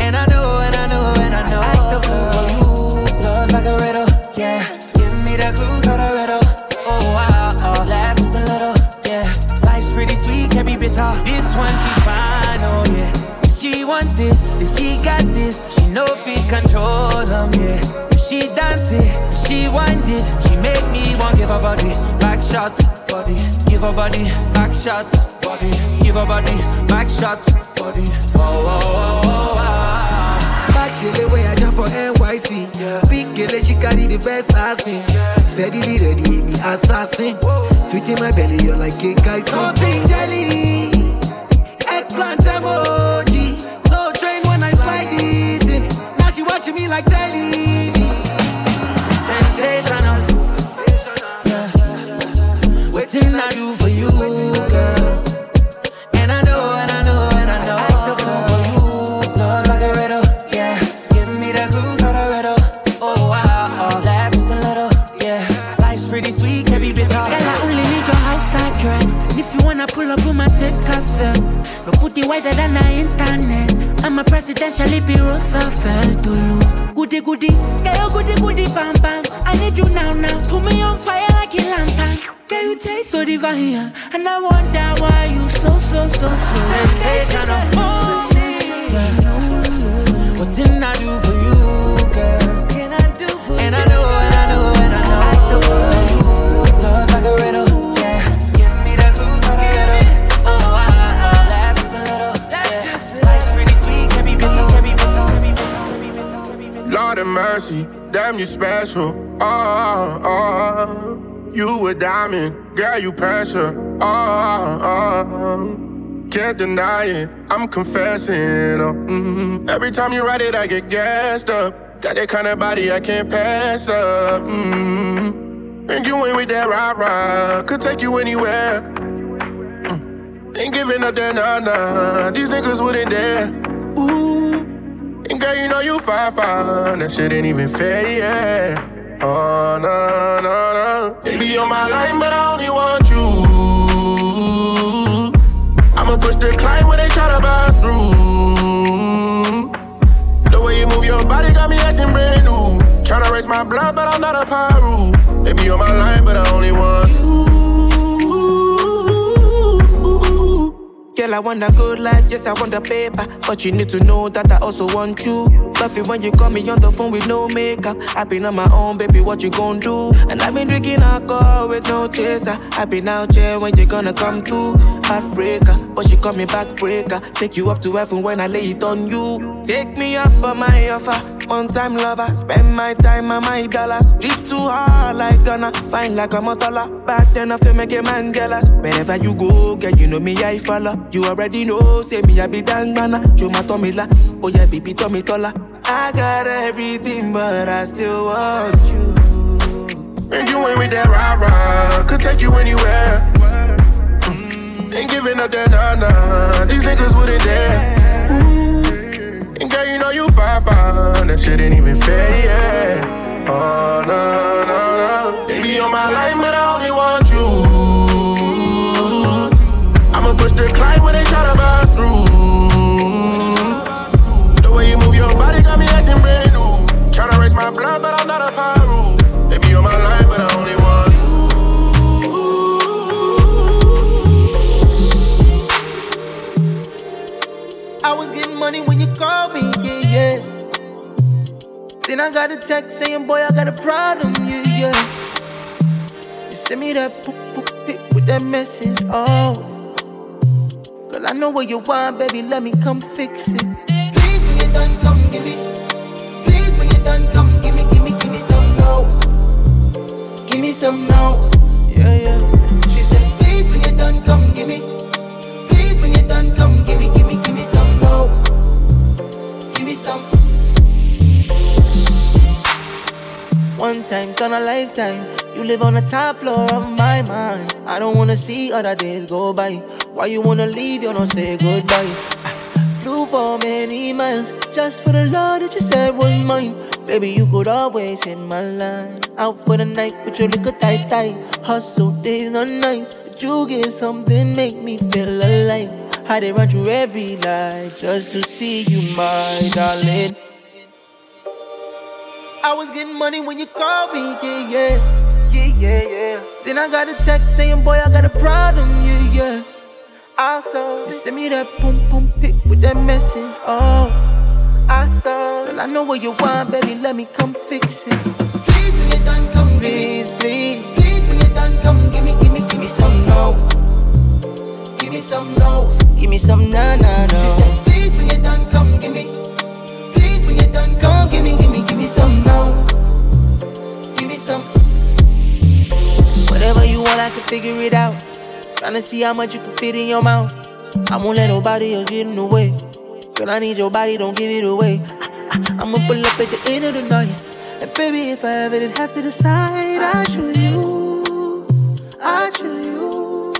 And I know, and I know, and I know. I act the fool for you. Love like a riddle, yeah. Give me the clues of the riddle. Oh, wow, oh, laugh just a little, yeah. Life's pretty sweet, can be bitter. This one, she's fine, oh, yeah. She want this, then she got this. She know if control them, yeah. She dance it, she wind it. She make me want give her body back shots, body. Give her body back shots, body. Give her body back shots, body. Oh, oh, oh, oh, oh. Ah. Back shit the way I jump for NYC. Big girl, she carry the best I've seen. Steadily ready, me assassin. Sweet in my belly, you're like cake I. Something jelly, eggplant emoji. So train when I slide it in. Now she watching me like telly. Sensational. Pull up with my tape cassette, put it wider than the internet. I'm a presidential Libby Roosevelt oh Dulu. Goody goody, girl, goody goody, bam bam. I need you now now. Put me on fire like a lantern. Girl, you taste so divine, and I wonder why you so so so so Sensational. Oh, What didn't I do mercy, damn you special. Oh, oh, you a diamond, girl you pressure. Oh, oh, can't deny it, I'm confessing. Oh, mm, every time you write it, I get gassed up. Got that kind of body I can't pass up. Mm, and you ain't with that rah rah, could take you anywhere. Mm, ain't giving up that nah nah, these niggas wouldn't dare. Ooh. And girl, you know you fine, fine. That shit ain't even fair, yeah. Oh, no, no, no. Baby, on my line, but I only want you. I'ma push the climb when they try to bust through. The way you move your body got me acting brand new. Tryna raise my blood, but I'm not a pyro. Baby, on my line, but I only want Girl, I want a good life, yes, I want the paper. But you need to know that I also want you. It when you call me on the phone with no makeup. I've been on my own, baby, what you gon' do? And I've been drinking alcohol with no chaser. I've been out here when you gonna come through. Heartbreaker, but she call me backbreaker. Take you up to heaven when I lay it on you. Take me up on my offer. One time lover, spend my time and my dollars. Drip too hard like Ghana, fine like I'm a motola. Back then enough to make a man jealous. Wherever you go, girl, you know me, I follow. You already know, say me, I be dang banana. You my tummy la, oh yeah, baby, tummy taller. I got everything, but I still want you. And you ain't with that rah rah, could take you anywhere. Mm, Ain't giving up that nah nah, these niggas wouldn't dare. And girl, you know you fine, fine. That shit ain't even fair, yeah. Oh, no, no, no. Baby, on my line, but I only Climb when they try to bust through. The way you move your body got me acting brand new. Tryna raise my blood, but I'm not a pyro. Baby, on my line, but I only want you. I was getting money when you called me, yeah, yeah. Then I got a text saying, boy, I got a problem, yeah, yeah. You send me that poop, poop pic with that message, oh. I know what you want, baby, let me come fix it. Please, when you're done, come give me. Please, when you're done, come give me, give me, give me some now. Give me some now, yeah, yeah. She said, please, when you're done, come give me. Please, when you're done, come give me, give me, give me some now. Give me some. One time, turn a lifetime. You live on the top floor of my mind. I don't wanna see other days go by. Why you wanna leave? You don't say goodbye. I flew for many miles just for the love that you said was mine. Baby, you could always hit my line. Out for the night, but you look a tight, tight. Hustle days not nice, but you give something make me feel alive. I did run through every light just to see you, my darling. I was getting money when you called me, yeah, yeah. Yeah, yeah, yeah. Then I got a text saying, boy, I got a problem, yeah, yeah. I saw you send me that boom boom pic with that message, oh. I saw Girl, I know what you want, baby, let me come fix it. Please, when you're done, come please, please. Please, when you're done, come give me, give me, give me some no. Give me some no. Give me some na na no. She said, please, when you're done, come give me. Please, when you're done, come give me, give me, give me some no. Give me some. Whatever you want, I can figure it out. Tryna see how much you can fit in your mouth. I won't let nobody else get in the way. Girl, I need your body, don't give it away. I, am going to pull up at the end of the night. And baby, if I ever did have to decide, I choose you. I choose you.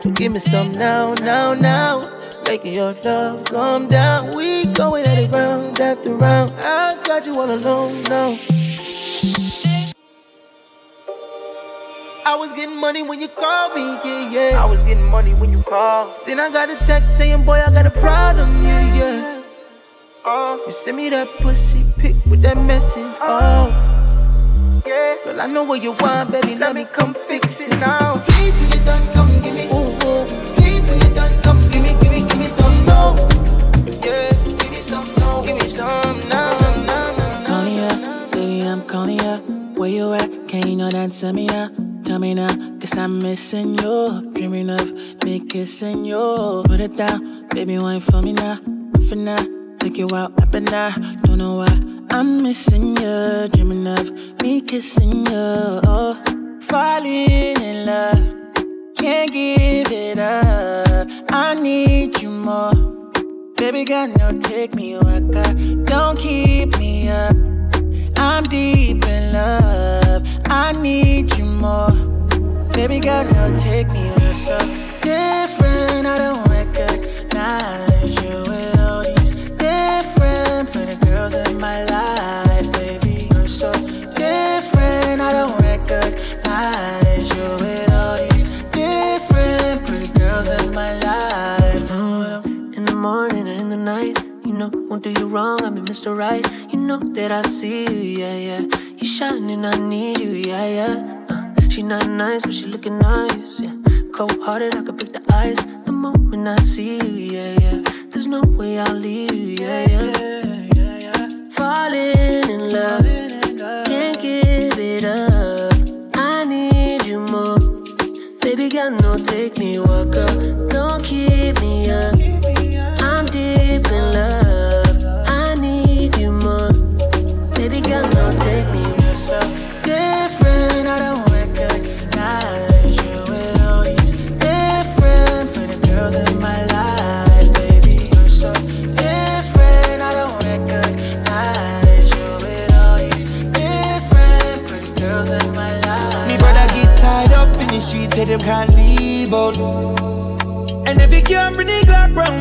So give me some now, now, now. Making your love come down. We going at it round after round. I got you all alone now. I was getting money when you called me, yeah, yeah. I was getting money when you called. Then I got a text saying, boy, I got a problem, yeah, yeah. Uh, you send me that pussy pic with that message, oh. Yeah. Girl, I know what you want, baby, let me come fix it now. Please, when you're done, come give me, ooh, ooh. Please, when you're done, come give me, give me, give me some, no. Yeah, give me some, no. Give me some, now, now, now. Calling ya, baby, I'm calling ya. Where you at? Can you know that to me now? Tell me now, cause I'm missing you. Dreaming of me kissing you. Put it down, baby, wine for me now. For now, take you out up and down. Don't know why I'm missing you. Dreaming of me kissing you. Oh, falling in love. Can't give it up. I need you more. Baby girl, no, take me I Don't keep me up. I'm deep in love. I need you more. Baby girl, no, take me where so different. I don't know, won't do you wrong. I'm Mr. Right. You know that I see you, yeah, yeah. You shining, I need you, yeah, yeah. Uh, she not nice, but she looking nice, yeah. Cold hearted, I could break the ice the moment I see you, yeah, yeah. There's no way I'll leave you, yeah, yeah. Falling in love,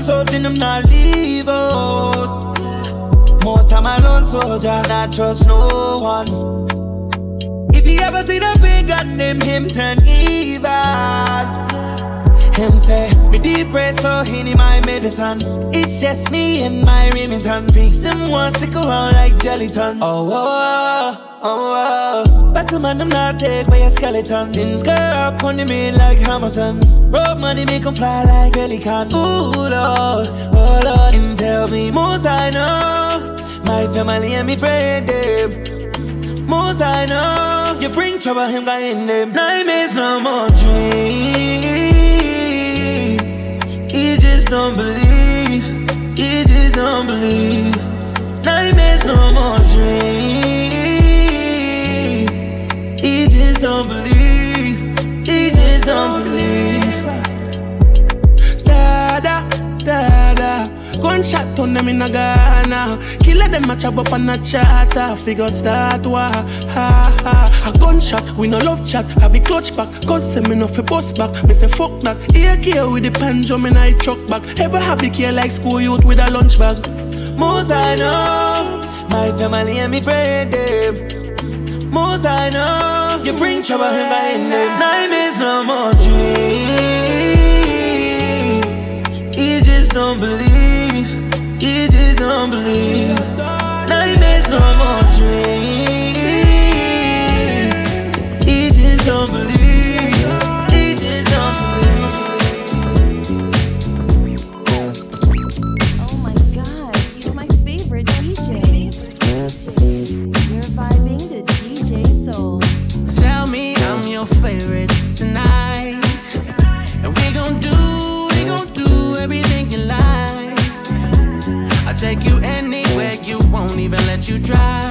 Glock round, so then them not leave out. More time alone, soldier, not trust no one. If you ever see the big gun, name him turn evil. Him say, me depressed, so he need my medicine. It's just me and my Remington. Pigs them want stick around like gelatin. Oh, oh, oh, oh. But the man, them not take by a skeleton. Things go up on the main like Hamilton. Road money make make 'em fly like pelican. Ooh, Lord, oh, Lord. And tell me, most I know. My family and me friend, them. Most I know. You bring trouble, him guy in them. Nightmares, no more dreams. He just don't believe. He just don't believe. Nightmares, no more dreams. Don't believe. He just don't believe. Da da. Gunshot on them in a Ghana. Kill a them a chop up on a chat, figure start war. Ha ha. A gunshot, we no love chat. Have a clutch back, cause me no fi bust back. Me say fuck that. Care with the pendulum in I truck back. Ever happy care like school youth with a lunch bag. Most I know, my family and me friend them. Most I know, you bring trouble in my them. Nightmares no more dreams. You just don't believe. You just don't believe. Nightmares no more dreams. You just don't believe. Drive.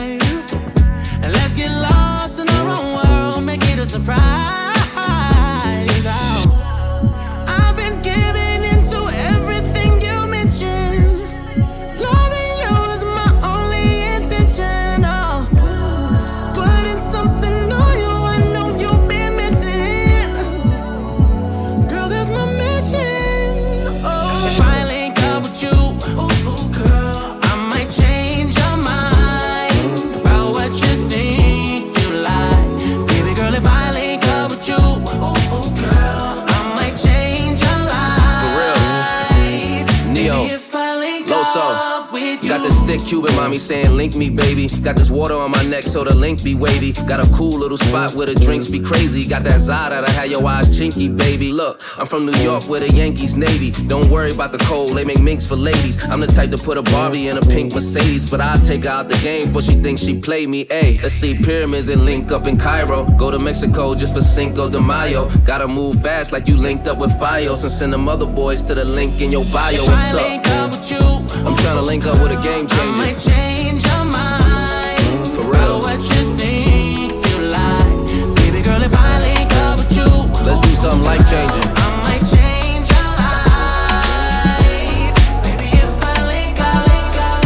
Thick Cuban mommy saying, Link me, baby. Got this water on my neck so the link be wavy. Got a cool little spot where the drinks be crazy. Got that Zada that had your eyes chinky, baby. Look, I'm from New York where the Yankees Navy. Don't worry about the cold, they make minks for ladies. I'm the type to put a Barbie in a pink Mercedes, but I'll take her out the game before she thinks she played me. Ayy, let's see pyramids and link up in Cairo. Go to Mexico just for Cinco de Mayo. Gotta move fast like you linked up with Fios and send them other boys to the link in your bio. What's up? I'm trying to link up with a game changer. might change your mind For what you think you like. Baby girl, if I link up with you, Let's do something life changing. I might change your life. Baby, if I link up, link up.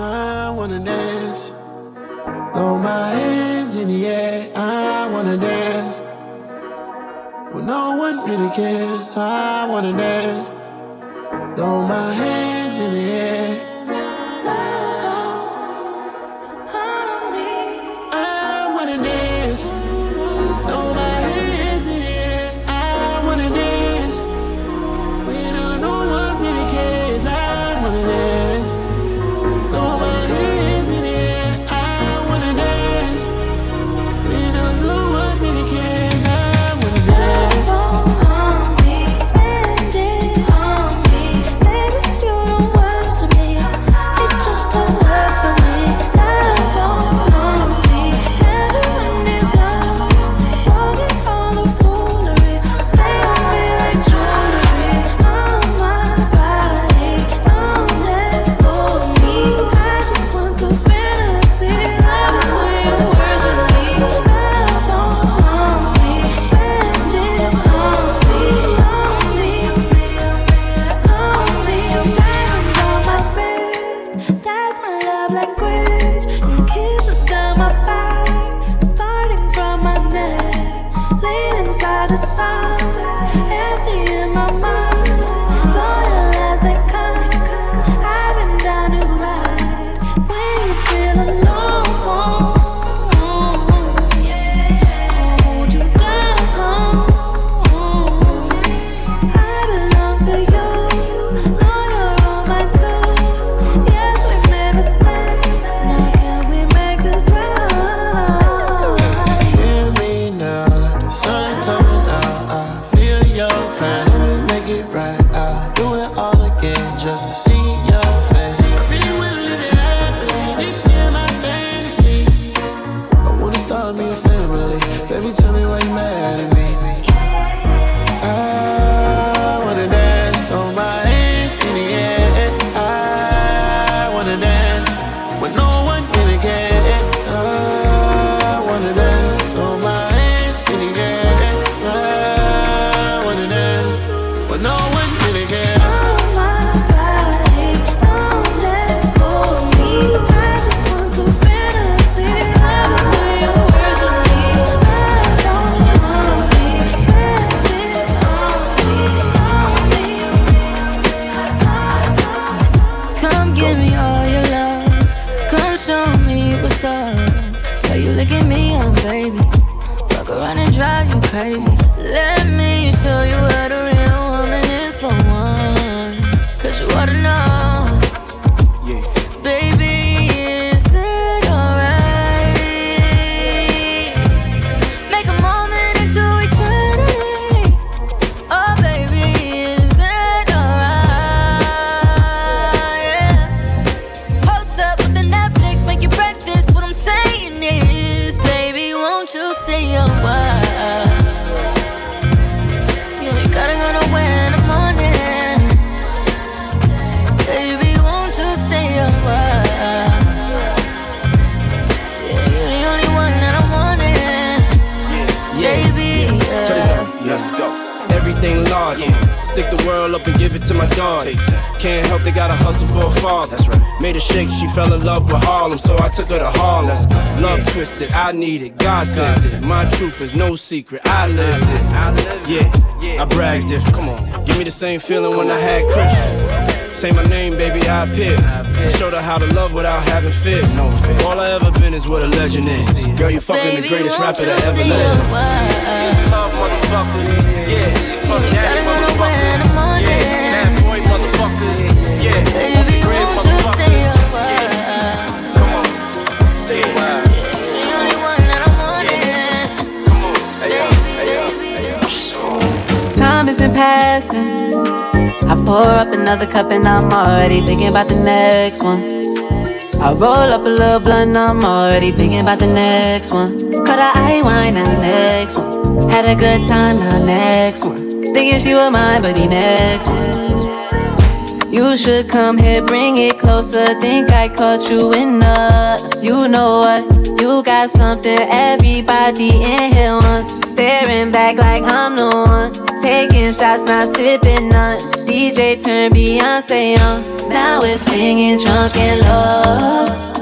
I wanna dance. Throw my hands in the air. I wanna dance. When no one really cares, I wanna dance. Throw my hands in the air. Everything large. Stick the world up and give it to my dog. Can't help they gotta hustle for a father. That's right. Made a shake, she fell in love with Harlem, so I took her to Harlem. Love twisted, I need it, God sent it. My truth is no secret, I lived it. Yeah, yeah, I bragged it. Come on, give me the same feeling when I had Chris. Say my name, baby, I appear. Showed her how to love without having fear. No fear. All I ever been is what a legend is. Girl, you fucking the greatest rapper you that ever lived. a? Love motherfuckers, yeah. You ain't gotta go nowhere in the morning. Bad boy motherfuckers, yeah. Baby, won't you stay a while? Stay a while. The only one that I'm wanting. Time isn't passing. I pour up another cup and I'm already thinking about the next one. I roll up a little blunt, and I'm already thinking about the next one. Cut a eye wine now, next one. Had a good time now, next one. Thinking she was mine, but the next one. You should come here, bring it closer. Think I caught you in the. You know what? You got something everybody in here wants. Staring back like I'm the one. Taking shots, not sipping none. DJ turn Beyonce on. Now we're singing drunken love.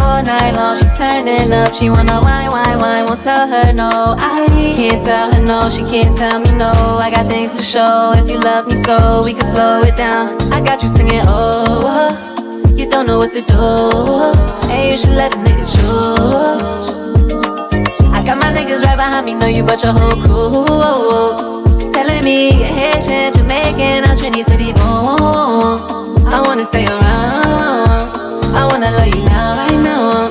All night long, she turning up. She wanna wine, wine, wine. Won't tell her no. I can't tell her no. She can't tell me no. I got things to show. If you love me so, we can slow it down. I got you singing, oh, you don't know what to do. Hey, you should let a nigga choose. I got my niggas right behind me. Know you brought your whole crew. Telling me you're Haitian, Jamaican, or Trinity, boom. I wanna stay around. I wanna love you now, right now.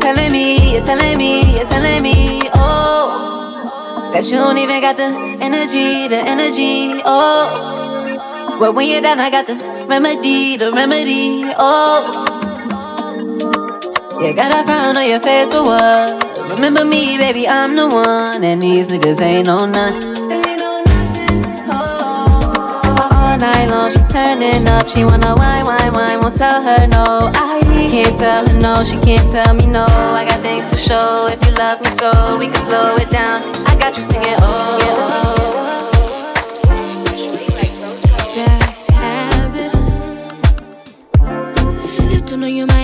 Telling me, you're telling me, you're telling me, oh, that you don't even got the energy, the energy, oh. But when you're down, I got the remedy, the remedy, oh. You got a frown on your face for what? Remember me, baby, I'm the one, and these niggas ain't no none. Night long, she turning up. She wanna wine, wine, wine. Won't tell her no. I can't tell her no. She can't tell me no. I got things to show. If you love me so, we can slow it down. I got you singing, oh. oh, oh. Bad habit. You don't know my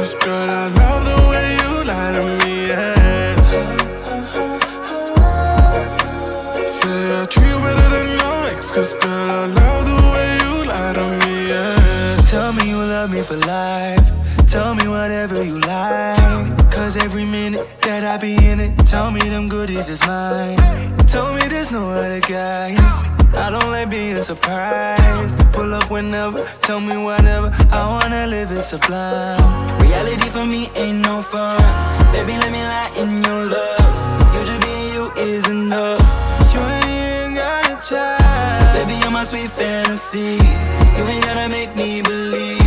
Cause girl, I know in it. Tell me them goodies is mine. Tell me there's no other guys. I don't like being surprised. Pull up whenever, tell me whatever. I wanna live it sublime. Reality for me ain't no fun. Baby, let me lie in your love. You just being you is enough. You ain't gotta try. Baby, you're my sweet fantasy. You ain't gotta make me believe.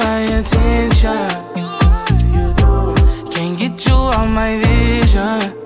my attention. You do. Can't get you out my vision.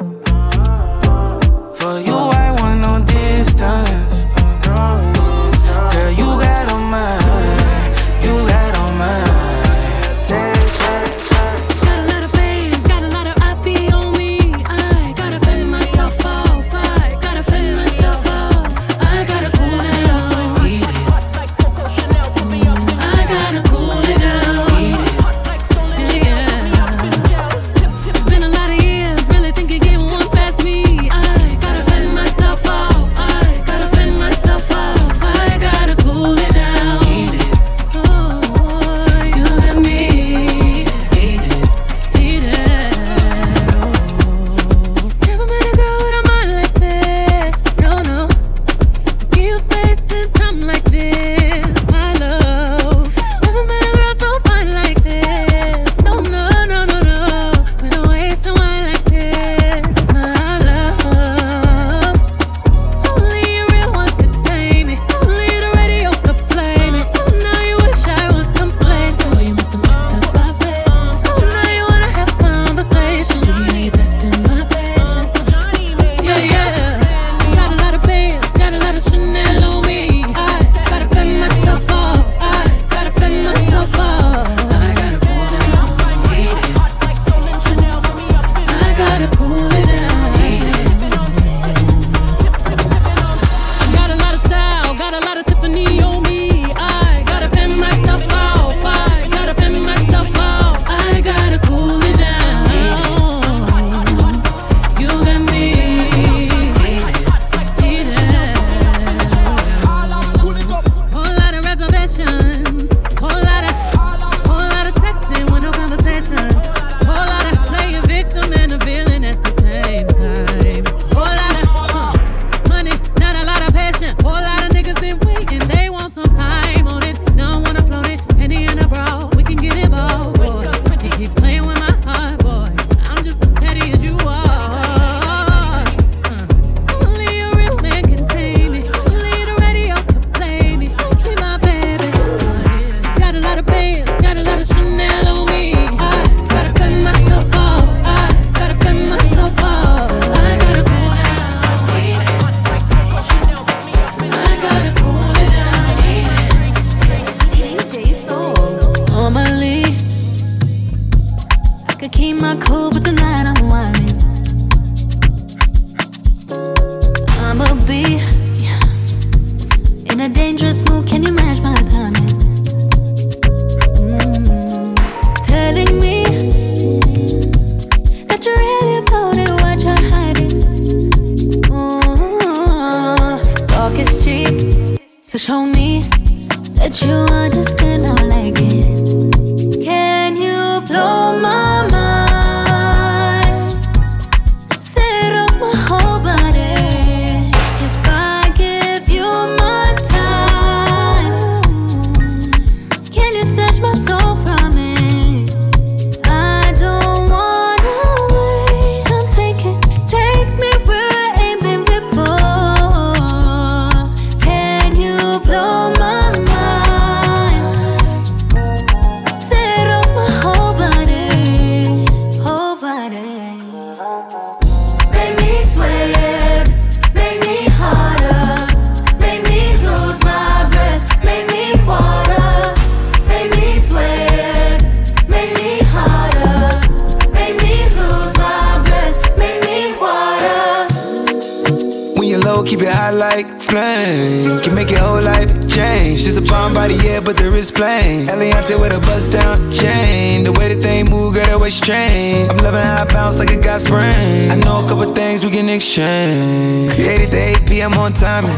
make your whole life change. She's a bomb body, yeah, but the wrist plain. Eliantte with a bust down chain. The way that they move, girl, that waist chain. I'm loving how I bounce like a got sprain. I know a couple things we can exchange. Created the 8 p.m. on timing.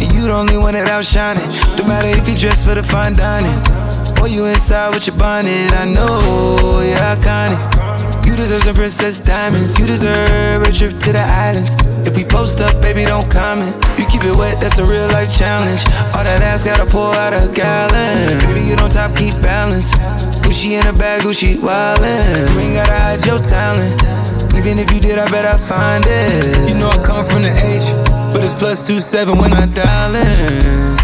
And you the only one that outshining. No matter if you dress for the fine dining. Or you inside with your bonnet. I know you're iconic. You deserve some princess diamonds. You deserve a trip to the islands. If we post up, baby, don't comment. You keep it wet, that's a real life challenge. All that ass gotta pour out a gallon. Baby, don't top, keep balance. Gucci in a bag, Gucci wildin'. You ain't gotta hide your talent. Even if you did, I bet I find it. You know I come from the H, but it's plus two seven when I dial in.